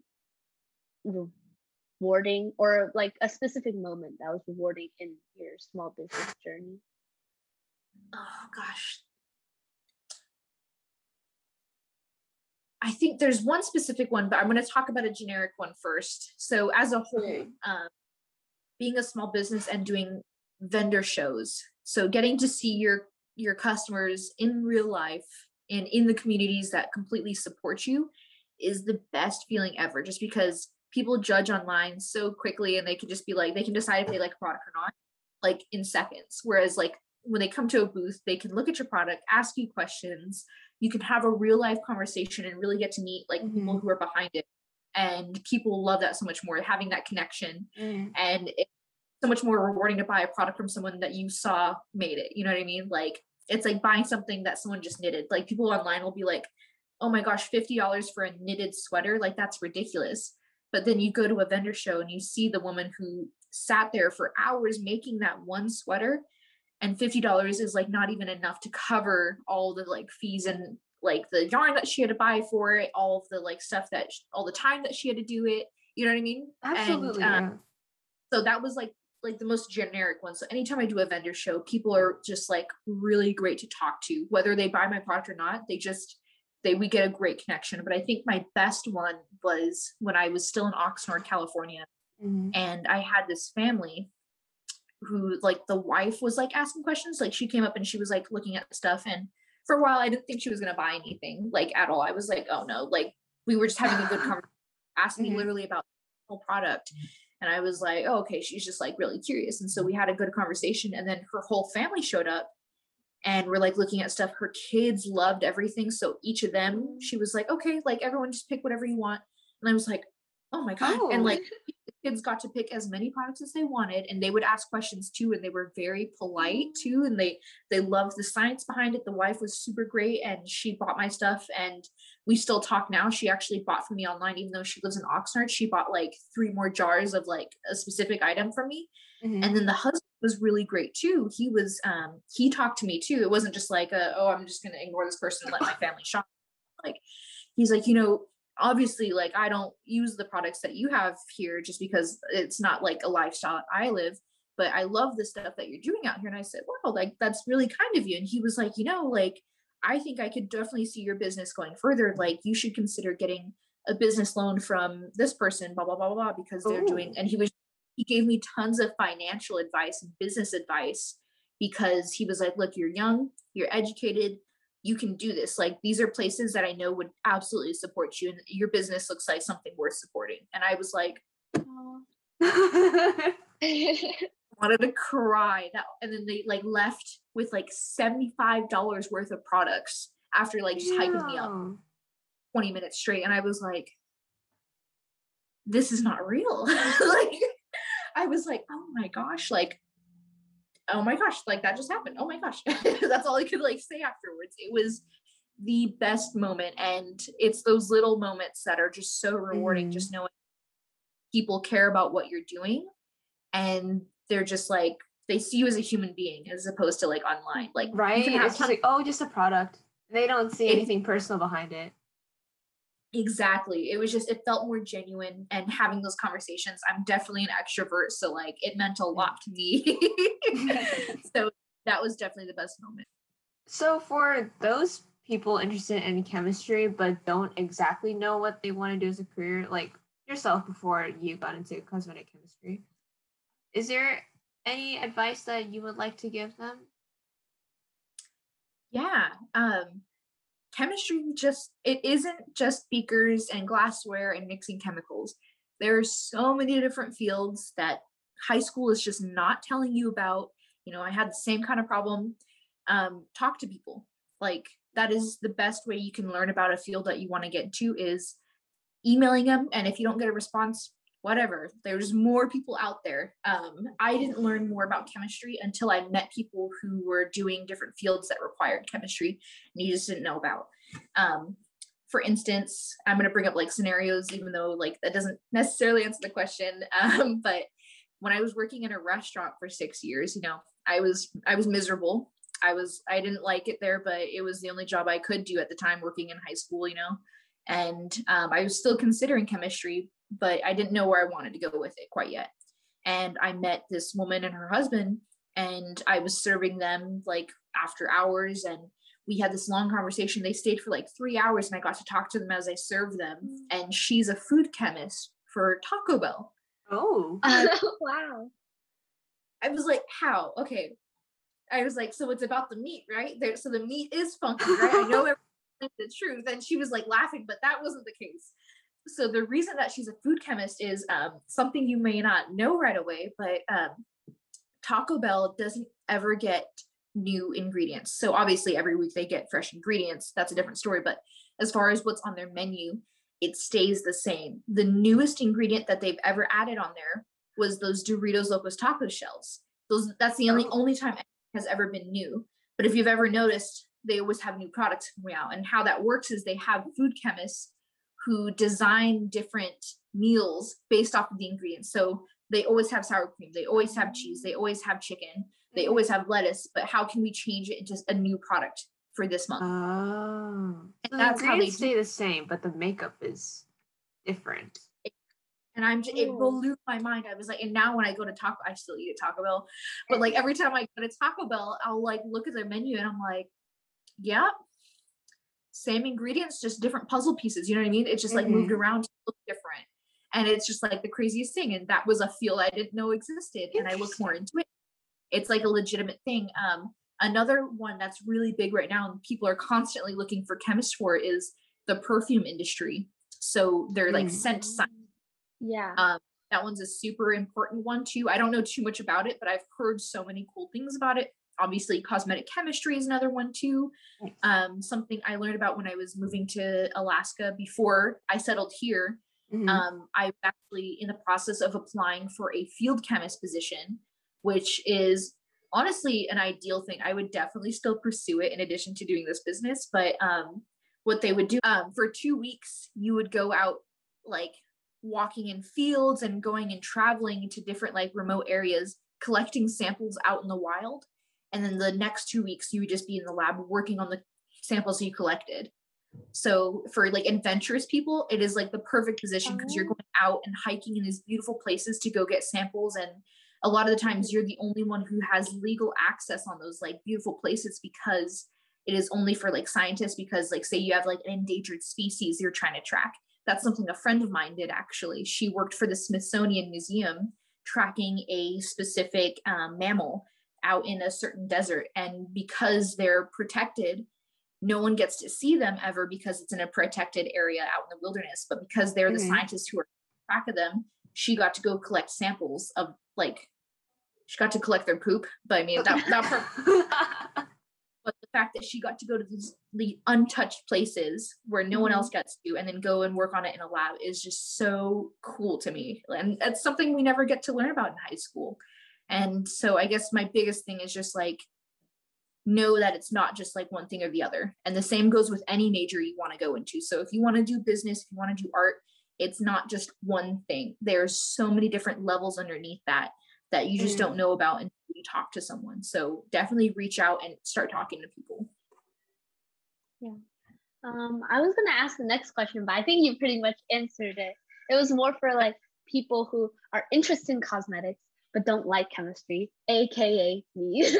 rewarding, or like a specific moment that was rewarding in your small business journey? Oh gosh, I think there's one specific one, but I'm going to talk about a generic one first. So, as a whole, okay. um, being a small business and doing vendor shows, so getting to see your your customers in real life and in the communities that completely support you is the best feeling ever. Just because people judge online so quickly and they can just be like they can decide if they like a product or not. like in seconds. Whereas like when they come to a booth, they can look at your product, ask you questions. You can have a real life conversation and really get to meet like mm-hmm. people who are behind it. And people love that so much more, having that connection. Mm. And it's so much more rewarding to buy a product from someone that you saw made it. You know what I mean? Like it's like buying something that someone just knitted. Like people online will be like, oh my gosh, $50 for a knitted sweater. Like that's ridiculous. But then you go to a vendor show and you see the woman who sat there for hours making that one sweater and $50 is like not even enough to cover all the like fees and like the yarn that she had to buy for it all of the like stuff that all the time that she had to do it you know what i mean? Absolutely and, um, so that was like like the most generic one. So anytime i do a vendor show people are just like really great to talk to whether they buy my product or not they just they we get a great connection. But i think my best one was when i was still in oxnard california mm-hmm. and i had this family who like the wife was like asking questions like she came up and she was like looking at stuff and for a while i didn't think she was going to buy anything like at all. I was like oh no like we were just having a good conversation asking mm-hmm. literally about the whole product and i was like oh, okay she's just like really curious and so we had a good conversation and then her whole family showed up and we're like looking at stuff. Her kids loved everything so each of them she was like okay like everyone just pick whatever you want and i was like oh my god oh. and like kids got to pick as many products as they wanted and they would ask questions too and they were very polite too and they they loved the science behind it the wife was super great and she bought my stuff and we still talk now she actually bought from me online even though she lives in oxnard she bought like three more jars of like a specific item from me mm-hmm. and then the husband was really great too he was um he talked to me too it wasn't just like a, oh i'm just gonna ignore this person and let my family shop like he's like you know obviously like i don't use the products that you have here just because it's not like a lifestyle i live but i love the stuff that you're doing out here. And i said wow like that's really kind of you. And he was like you know like i think i could definitely see your business going further. Like you should consider getting a business loan from this person blah blah blah blah, because they're Ooh. doing and he was he gave me tons of financial advice and business advice because he was like look you're young you're educated you can do this. Like these are places that I know would absolutely support you, and your business looks like something worth supporting. And I was like, wanted to cry. That and then they like left with like seventy five dollars worth of products after like just yeah. hyping me up twenty minutes straight, and I was like, this is not real. like I was like, oh my gosh, like oh my gosh, like that just happened. Oh my gosh. That's all I could like say afterwards. It was the best moment. And it's those little moments that are just so rewarding, mm. just knowing people care about what you're doing and they're just like they see you as a human being as opposed to like online. Like right. It's just like, oh, just a product. They don't see anything personal behind it. Exactly. It was just, it felt more genuine and having those conversations. I'm definitely an extrovert. So, like, it meant a lot to me. so, that was definitely the best moment. So, for those people interested in chemistry but don't exactly know what they want to do as a career, like yourself before you got into cosmetic chemistry, is there any advice that you would like to give them? Yeah. Um, chemistry just it isn't just beakers and glassware and mixing chemicals. There are so many different fields that high school is just not telling you about. You know i had the same kind of problem. Um, talk to people. Like that is the best way you can learn about a field that you want to get into is emailing them and if you don't get a response whatever there's more people out there. Um, i didn't learn more about chemistry until i met people who were doing different fields that required chemistry and you just didn't know about. Um, for instance i'm going to bring up like scenarios even though like that doesn't necessarily answer the question um, but when i was working in a restaurant for six years you know i was i was miserable. I was i didn't like it there but it was the only job i could do at the time working in high school you know and um, i was still considering chemistry but I didn't know where I wanted to go with it quite yet. And I met this woman and her husband, and I was serving them like after hours. And we had this long conversation. They stayed for like three hours, and I got to talk to them as I served them. Mm. And she's a food chemist for Taco Bell. Oh, wow. I was like, how? Okay. I was like, so it's about the meat, right? There, so the meat is funky, right? I know the truth. And she was like laughing, but that wasn't the case so the reason that she's a food chemist is um, something you may not know right away, but um, Taco Bell doesn't ever get new ingredients. So obviously every week they get fresh ingredients. That's a different story. But as far as what's on their menu, it stays the same. The newest ingredient that they've ever added on there was those Doritos Locos Taco shells. Those that's the only only time has ever been new. But if you've ever noticed, they always have new products coming out. And how that works is they have food chemists who design different meals based off of the ingredients. So they always have sour cream, they always have cheese, they always have chicken, they mm-hmm. always have lettuce. But how can we change it into a new product for this month? Oh, and that's how they stay the same, but the makeup is different. And I'm just, it blew my mind. I was like, and now when I go to Taco, I still eat at Taco Bell, but like every time I go to Taco Bell, I'll like look at their menu and I'm like, yeah, same ingredients, just different puzzle pieces. You know what I mean? It's just like mm-hmm. moved around to look different. And it's just like the craziest thing. And that was a field I didn't know existed. And I looked more into it. It's like a legitimate thing. Um, another one that's really big right now and people are constantly looking for chemists for is the perfume industry. So they're like mm-hmm. scent science. Yeah. Um, that one's a super important one too. I don't know too much about it, but I've heard so many cool things about it obviously cosmetic chemistry is another one too. Um, something i learned about when i was moving to alaska before i settled here mm-hmm. um, I'm actually in the process of applying for a field chemist position which is honestly an ideal thing. I would definitely still pursue it in addition to doing this business but um, what they would do um, for two weeks you would go out like walking in fields and going and traveling to different like remote areas collecting samples out in the wild and then the next two weeks you would just be in the lab working on the samples you collected. So for like adventurous people it is like the perfect position because you're oh. going out and hiking in these beautiful places to go get samples and a lot of the times you're the only one who has legal access on those like beautiful places because it is only for like scientists because like say you have like an endangered species you're trying to track. That's something a friend of mine did actually. She worked for the smithsonian museum tracking a specific um, mammal out in a certain desert and because they're protected no one gets to see them ever because it's in a protected area out in the wilderness. But because they're mm-hmm. the scientists who are track of them she got to go collect samples of like she got to collect their poop. But i mean that, that part but the fact that she got to go to these the untouched places where no mm-hmm. one else gets to and then go and work on it in a lab is just so cool to me. And that's something we never get to learn about in high school and so I guess my biggest thing is just like know that it's not just like one thing or the other. And the same goes with any major you want to go into. So if you want to do business, if you want to do art, it's not just one thing. There's so many different levels underneath that that you just mm. don't know about until you talk to someone. So definitely reach out and start talking to people. Yeah. Um, I was gonna ask the next question, but I think you pretty much answered it. It was more for like people who are interested in cosmetics but don't like chemistry, aka me.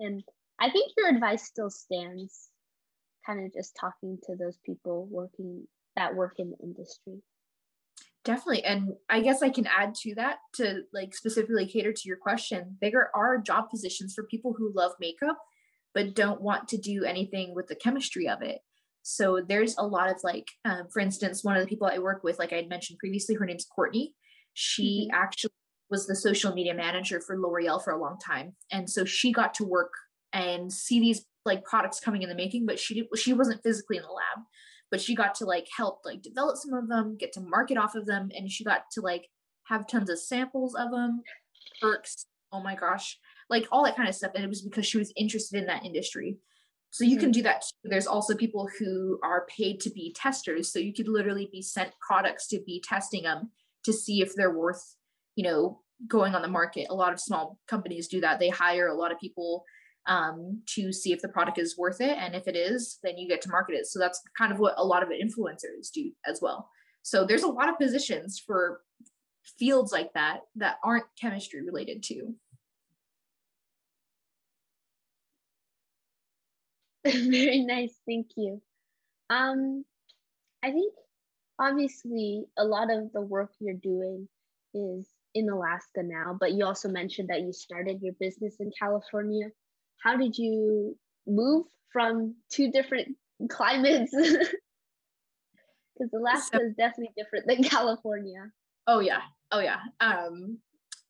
and I think your advice still stands, kind of just talking to those people working that work in the industry. Definitely. And I guess I can add to that to like specifically cater to your question. There are job positions for people who love makeup but don't want to do anything with the chemistry of it. So there's a lot of like, um, for instance, one of the people I work with, like I had mentioned previously, her name's Courtney. She mm-hmm. actually was the social media manager for L'Oreal for a long time. And so she got to work and see these like products coming in the making, but she did, she wasn't physically in the lab, but she got to like help like develop some of them, get to market off of them, and she got to like have tons of samples of them, perks. Oh my gosh, like all that kind of stuff. And it was because she was interested in that industry. So you can mm-hmm. do that. Too. There's also people who are paid to be testers. So you could literally be sent products to be testing them to see if they're worth, you know, going on the market. A lot of small companies do that. They hire a lot of people um, to see if the product is worth it. And if it is, then you get to market it. So that's kind of what a lot of influencers do as well. So there's a lot of positions for fields like that that aren't chemistry related to. Very nice, thank you. Um, I think obviously a lot of the work you're doing is in Alaska now, but you also mentioned that you started your business in California. How did you move from two different climates? Because Alaska so, is definitely different than California. Oh yeah, oh yeah. Um,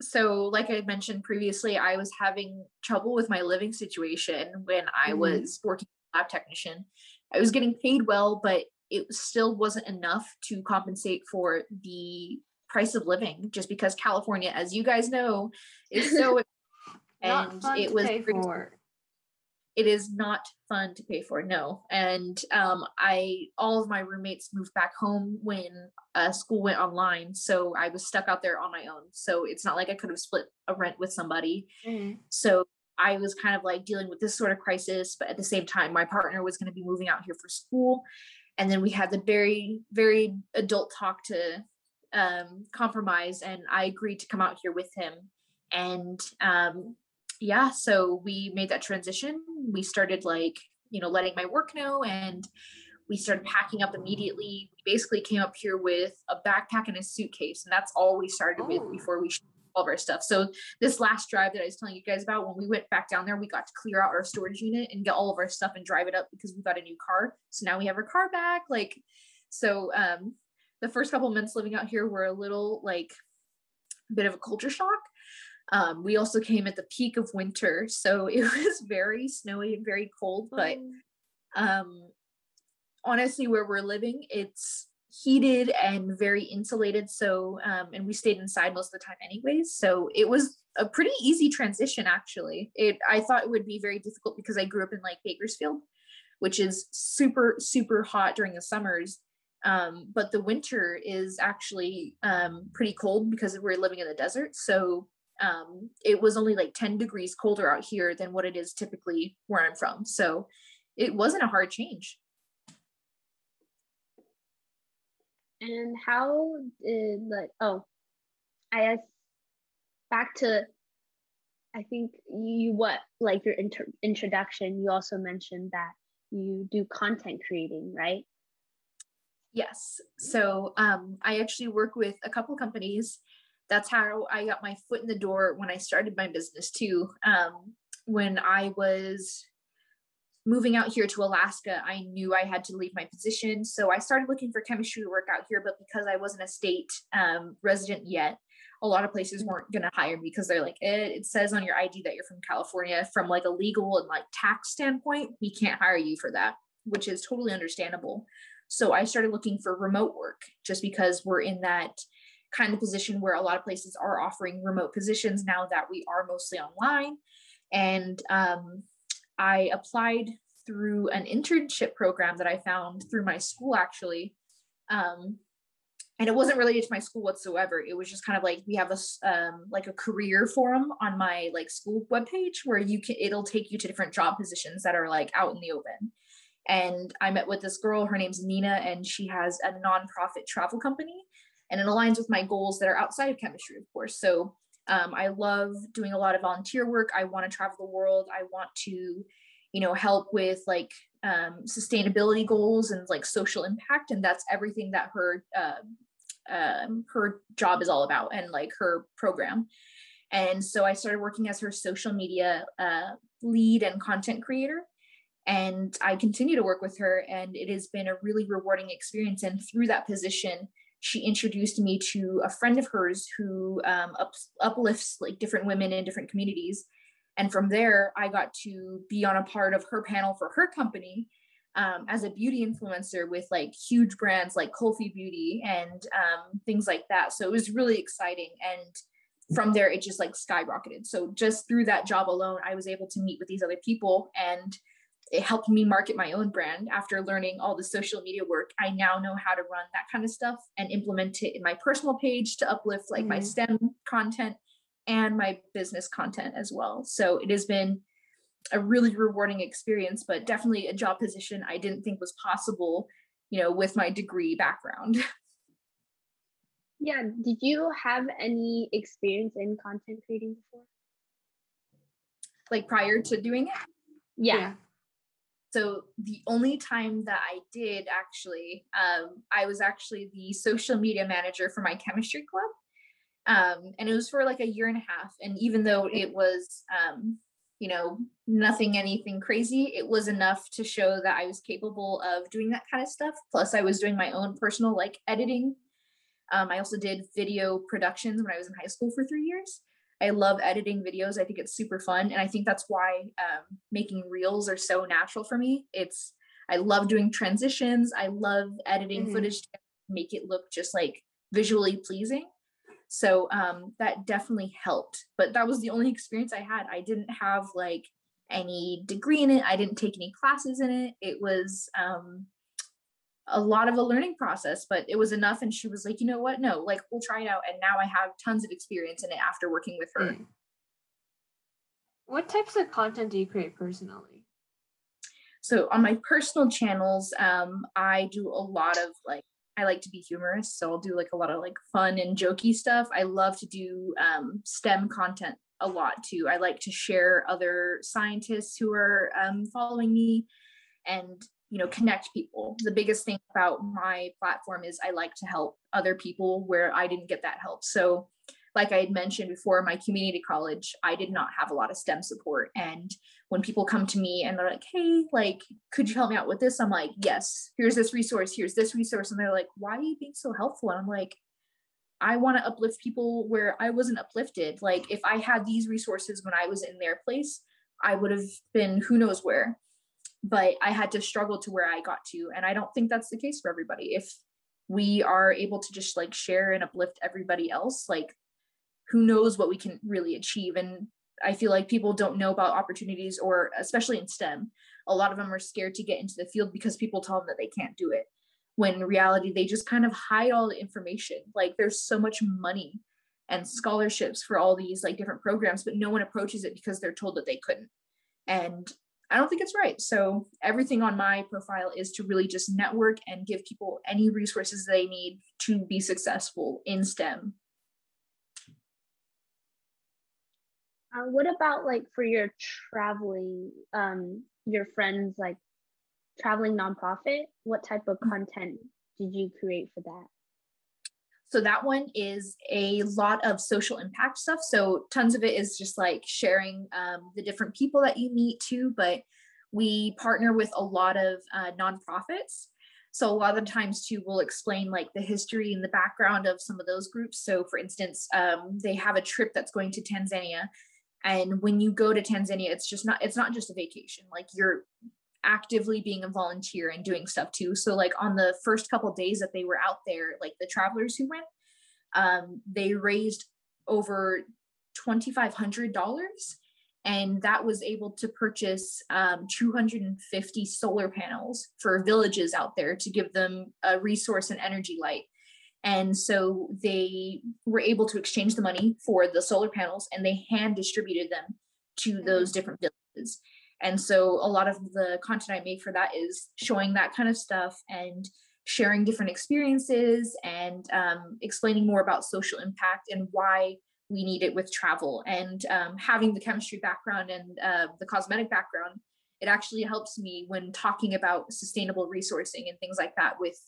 so like I mentioned previously, I was having trouble with my living situation when I mm-hmm. was working lab technician. I was getting paid well, but it still wasn't enough to compensate for the price of living just because California, as you guys know, is so and it was it is not fun to pay for no and um, i all of my roommates moved back home when uh, school went online so i was stuck out there on my own so it's not like i could have split a rent with somebody mm-hmm. so i was kind of like dealing with this sort of crisis but at the same time my partner was going to be moving out here for school and then we had the very very adult talk to um, compromise and i agreed to come out here with him and um, yeah, so we made that transition. We started like, you know, letting my work know and we started packing up immediately. We basically came up here with a backpack and a suitcase, and that's all we started oh. with before we all of our stuff. So this last drive that I was telling you guys about, when we went back down there, we got to clear out our storage unit and get all of our stuff and drive it up because we got a new car. So now we have our car back. Like, so um the first couple months living out here were a little like bit of a culture shock um, we also came at the peak of winter, so it was very snowy and very cold. But um, honestly, where we're living, it's heated and very insulated. So, um, and we stayed inside most of the time, anyways. So it was a pretty easy transition, actually. It I thought it would be very difficult because I grew up in like Bakersfield, which is super super hot during the summers. Um, but the winter is actually um, pretty cold because we're living in the desert. So um, it was only like 10 degrees colder out here than what it is typically where I'm from. So it wasn't a hard change. And how did like oh, I guess back to I think you what like your inter- introduction. You also mentioned that you do content creating, right? Yes. So um, I actually work with a couple companies that's how I got my foot in the door when I started my business too. Um, when I was moving out here to Alaska, I knew I had to leave my position. So I started looking for chemistry to work out here, but because I wasn't a state um, resident yet, a lot of places weren't going to hire me because they're like, eh, it says on your ID that you're from California. From like a legal and like tax standpoint, we can't hire you for that, which is totally understandable. So I started looking for remote work just because we're in that kind of position where a lot of places are offering remote positions now that we are mostly online. And um, I applied through an internship program that I found through my school actually. Um, and it wasn't related to my school whatsoever. It was just kind of like we have a um, like a career forum on my like school webpage where you can it'll take you to different job positions that are like out in the open. And I met with this girl. Her name's Nina, and she has a nonprofit travel company and it aligns with my goals that are outside of chemistry, of course. So um, I love doing a lot of volunteer work. I want to travel the world. I want to, you know, help with like um, sustainability goals and like social impact, and that's everything that her uh, um, her job is all about, and like her program. And so I started working as her social media uh, lead and content creator. And I continue to work with her, and it has been a really rewarding experience. And through that position, she introduced me to a friend of hers who um, up, uplifts like different women in different communities and from there i got to be on a part of her panel for her company um, as a beauty influencer with like huge brands like Kulfi Beauty and um, things like that. So it was really exciting. And from there, it just like skyrocketed. So just through that job alone, I was able to meet with these other people and it helped me market my own brand. After learning all the social media work i now know how to run that kind of stuff and implement it in my personal page to uplift like mm-hmm. my stem content and my business content as well. So it has been a really rewarding experience but definitely a job position i didn't think was possible you know with my degree background. Yeah did you have any experience in content creating before? Like prior to doing it? Yeah. So the only time that I did actually, um, I was actually the social media manager for my chemistry club. Um, and it was for like a year and a half. And even though it was, um, you know, nothing, anything crazy, it was enough to show that I was capable of doing that kind of stuff. Plus, I was doing my own personal like editing Um, I also did video productions when I was in high school for three years. I love editing videos. I think it's super fun. And I think that's why um, making reels are so natural for me. It's, I love doing transitions. I love editing mm-hmm. footage to make it look just like visually pleasing. So um, that definitely helped. But that was the only experience I had. I didn't have like any degree in it. I didn't take any classes in it. It was um, a lot of a learning process, but it was enough. And she was like, you know what? No, like we'll try it out. And now I have tons of experience in it after working with her. Mm. What types of content do you create personally? So on my personal channels, um, I do a lot of like I like to be humorous, so I'll do like a lot of like fun and jokey stuff. I love to do um, STEM content a lot too. I like to share other scientists who are um, following me, and you know connect people. The biggest thing about my platform is i like to help other people where i didn't get that help. So like i had mentioned before my community college i did not have a lot of stem support. And when people come to me and they're like hey like could you help me out with this? I'm like yes here's this resource here's this resource. And they're like why are you being so helpful? And i'm like i want to uplift people where i wasn't uplifted. Like if i had these resources when i was in their place i would have been who knows where but I had to struggle to where I got to. And I don't think that's the case for everybody. If we are able to just like share and uplift everybody else, like who knows what we can really achieve. And I feel like people don't know about opportunities, or especially in STEM, a lot of them are scared to get into the field because people tell them that they can't do it. When reality, they just kind of hide all the information. Like there's so much money and scholarships for all these like different programs, but no one approaches it because they're told that they couldn't. And I don't think it's right. So everything on my profile is to really just network and give people any resources they need to be successful in STEM. Uh, what about like for your traveling, um, your friends like traveling nonprofit? What type of mm. content did you create for that? So that one is a lot of social impact stuff. So tons of it is just like sharing um, the different people that you meet too. But we partner with a lot of uh, nonprofits. So a lot of the times too, we'll explain like the history and the background of some of those groups. So for instance, um, they have a trip that's going to Tanzania, and when you go to Tanzania, it's just not it's not just a vacation. Like you're actively being a volunteer and doing stuff too. So like on the first couple days that they were out there, like the travelers who went, um, they raised over twenty five hundred dollars, and that was able to purchase um, 250 solar panels for villages out there to give them a resource and energy light. And so they were able to exchange the money for the solar panels and they hand distributed them to those different villages. And so a lot of the content I make for that is showing that kind of stuff and sharing different experiences and um, explaining more about social impact and why we need it with travel. And um, having the chemistry background and uh, the cosmetic background, it actually helps me when talking about sustainable resourcing and things like that with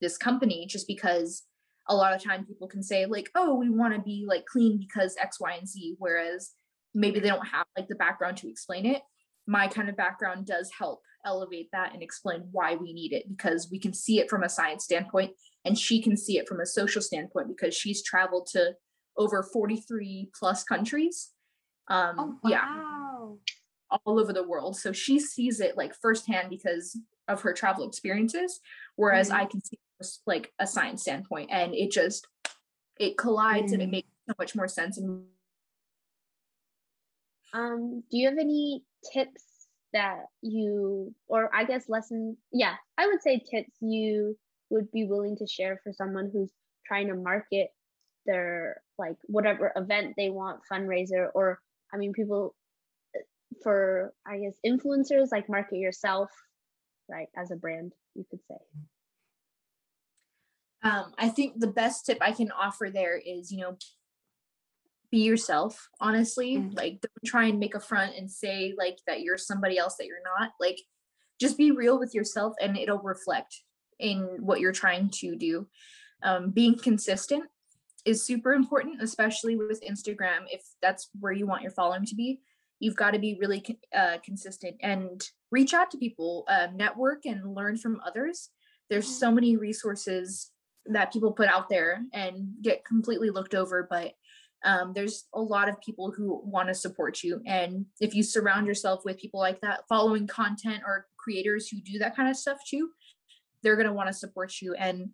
this company, just because a lot of time people can say like, oh, we want to be like clean because X, Y, and Z, whereas maybe they don't have like the background to explain it my kind of background does help elevate that and explain why we need it because we can see it from a science standpoint and she can see it from a social standpoint because she's traveled to over 43 plus countries um oh, wow. yeah all over the world so she sees it like firsthand because of her travel experiences whereas mm-hmm. i can see it like a science standpoint and it just it collides mm-hmm. and it mm. makes so much more sense and um, do you have any tips that you, or I guess lessons? Yeah, I would say tips you would be willing to share for someone who's trying to market their like whatever event they want, fundraiser, or I mean, people for I guess influencers like market yourself, right, as a brand, you could say. Um, I think the best tip I can offer there is, you know, be yourself honestly mm-hmm. like don't try and make a front and say like that you're somebody else that you're not like just be real with yourself and it'll reflect in what you're trying to do um, being consistent is super important especially with instagram if that's where you want your following to be you've got to be really uh, consistent and reach out to people uh, network and learn from others there's mm-hmm. so many resources that people put out there and get completely looked over but um, there's a lot of people who want to support you and if you surround yourself with people like that following content or creators who do that kind of stuff too they're going to want to support you. And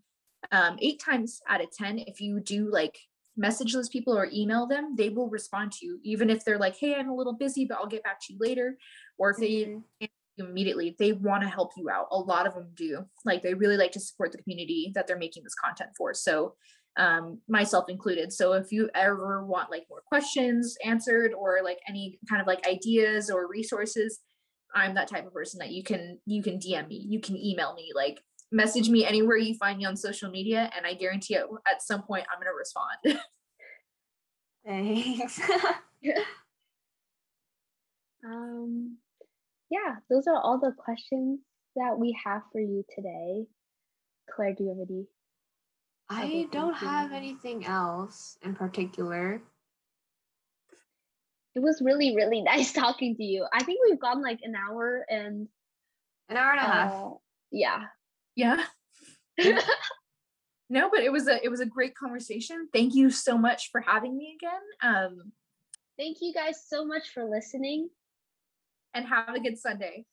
um, eight times out of ten if you do like message those people or email them they will respond to you even if they're like hey i'm a little busy but i'll get back to you later or if they mm-hmm. immediately they want to help you out. A lot of them do. Like they really like to support the community that they're making this content for. So um, myself included. So if you ever want like more questions answered or like any kind of like ideas or resources, I'm that type of person that you can you can DM me, you can email me, like message me anywhere you find me on social media, and I guarantee it at some point I'm gonna respond. Thanks. um yeah, those are all the questions that we have for you today. Claire, do you have any I don't have anything else in particular. It was really, really nice talking to you. I think we've gone like an hour and an hour and a uh, half. Yeah. Yeah. no, but it was a it was a great conversation. Thank you so much for having me again. Um thank you guys so much for listening. And have a good Sunday.